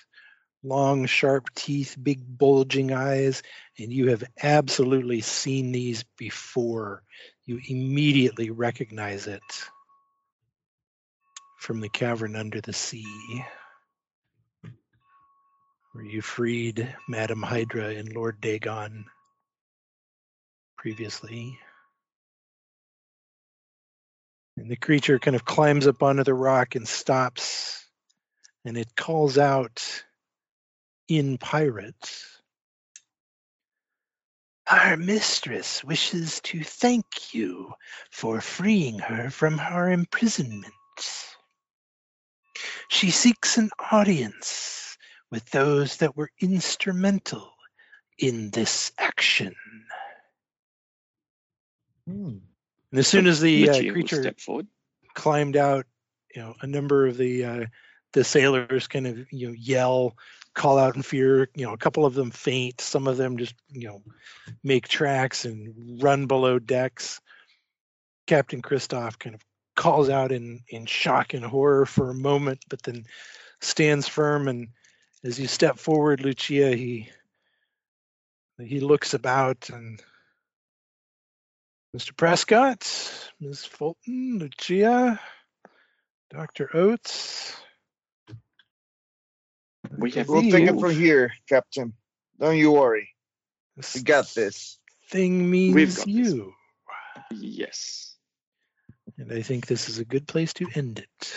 long, sharp teeth, big bulging eyes, and you have absolutely seen these before. You immediately recognize it from the cavern under the sea, where you freed Madame Hydra and Lord Dagon previously. And the creature kind of climbs up onto the rock and stops, and it calls out in pirate. Our mistress wishes to thank you for freeing her from her imprisonment. She seeks an audience with those that were instrumental in this action. Hmm. And as soon as the uh, creature climbed out, you know, a number of the uh, the sailors kind of you know yell, call out in fear. You know, a couple of them faint. Some of them just you know make tracks and run below decks. Captain Kristoff kind of calls out in in shock and horror for a moment, but then stands firm. And as you step forward, Lucia, he he looks about and Mr. Prescott, Ms. Fulton, Lucia, Dr. Oates. We have We'll take it from here, Captain. Don't you worry. This We got this. thing means got this. you. Yes. And I think this is a good place to end it.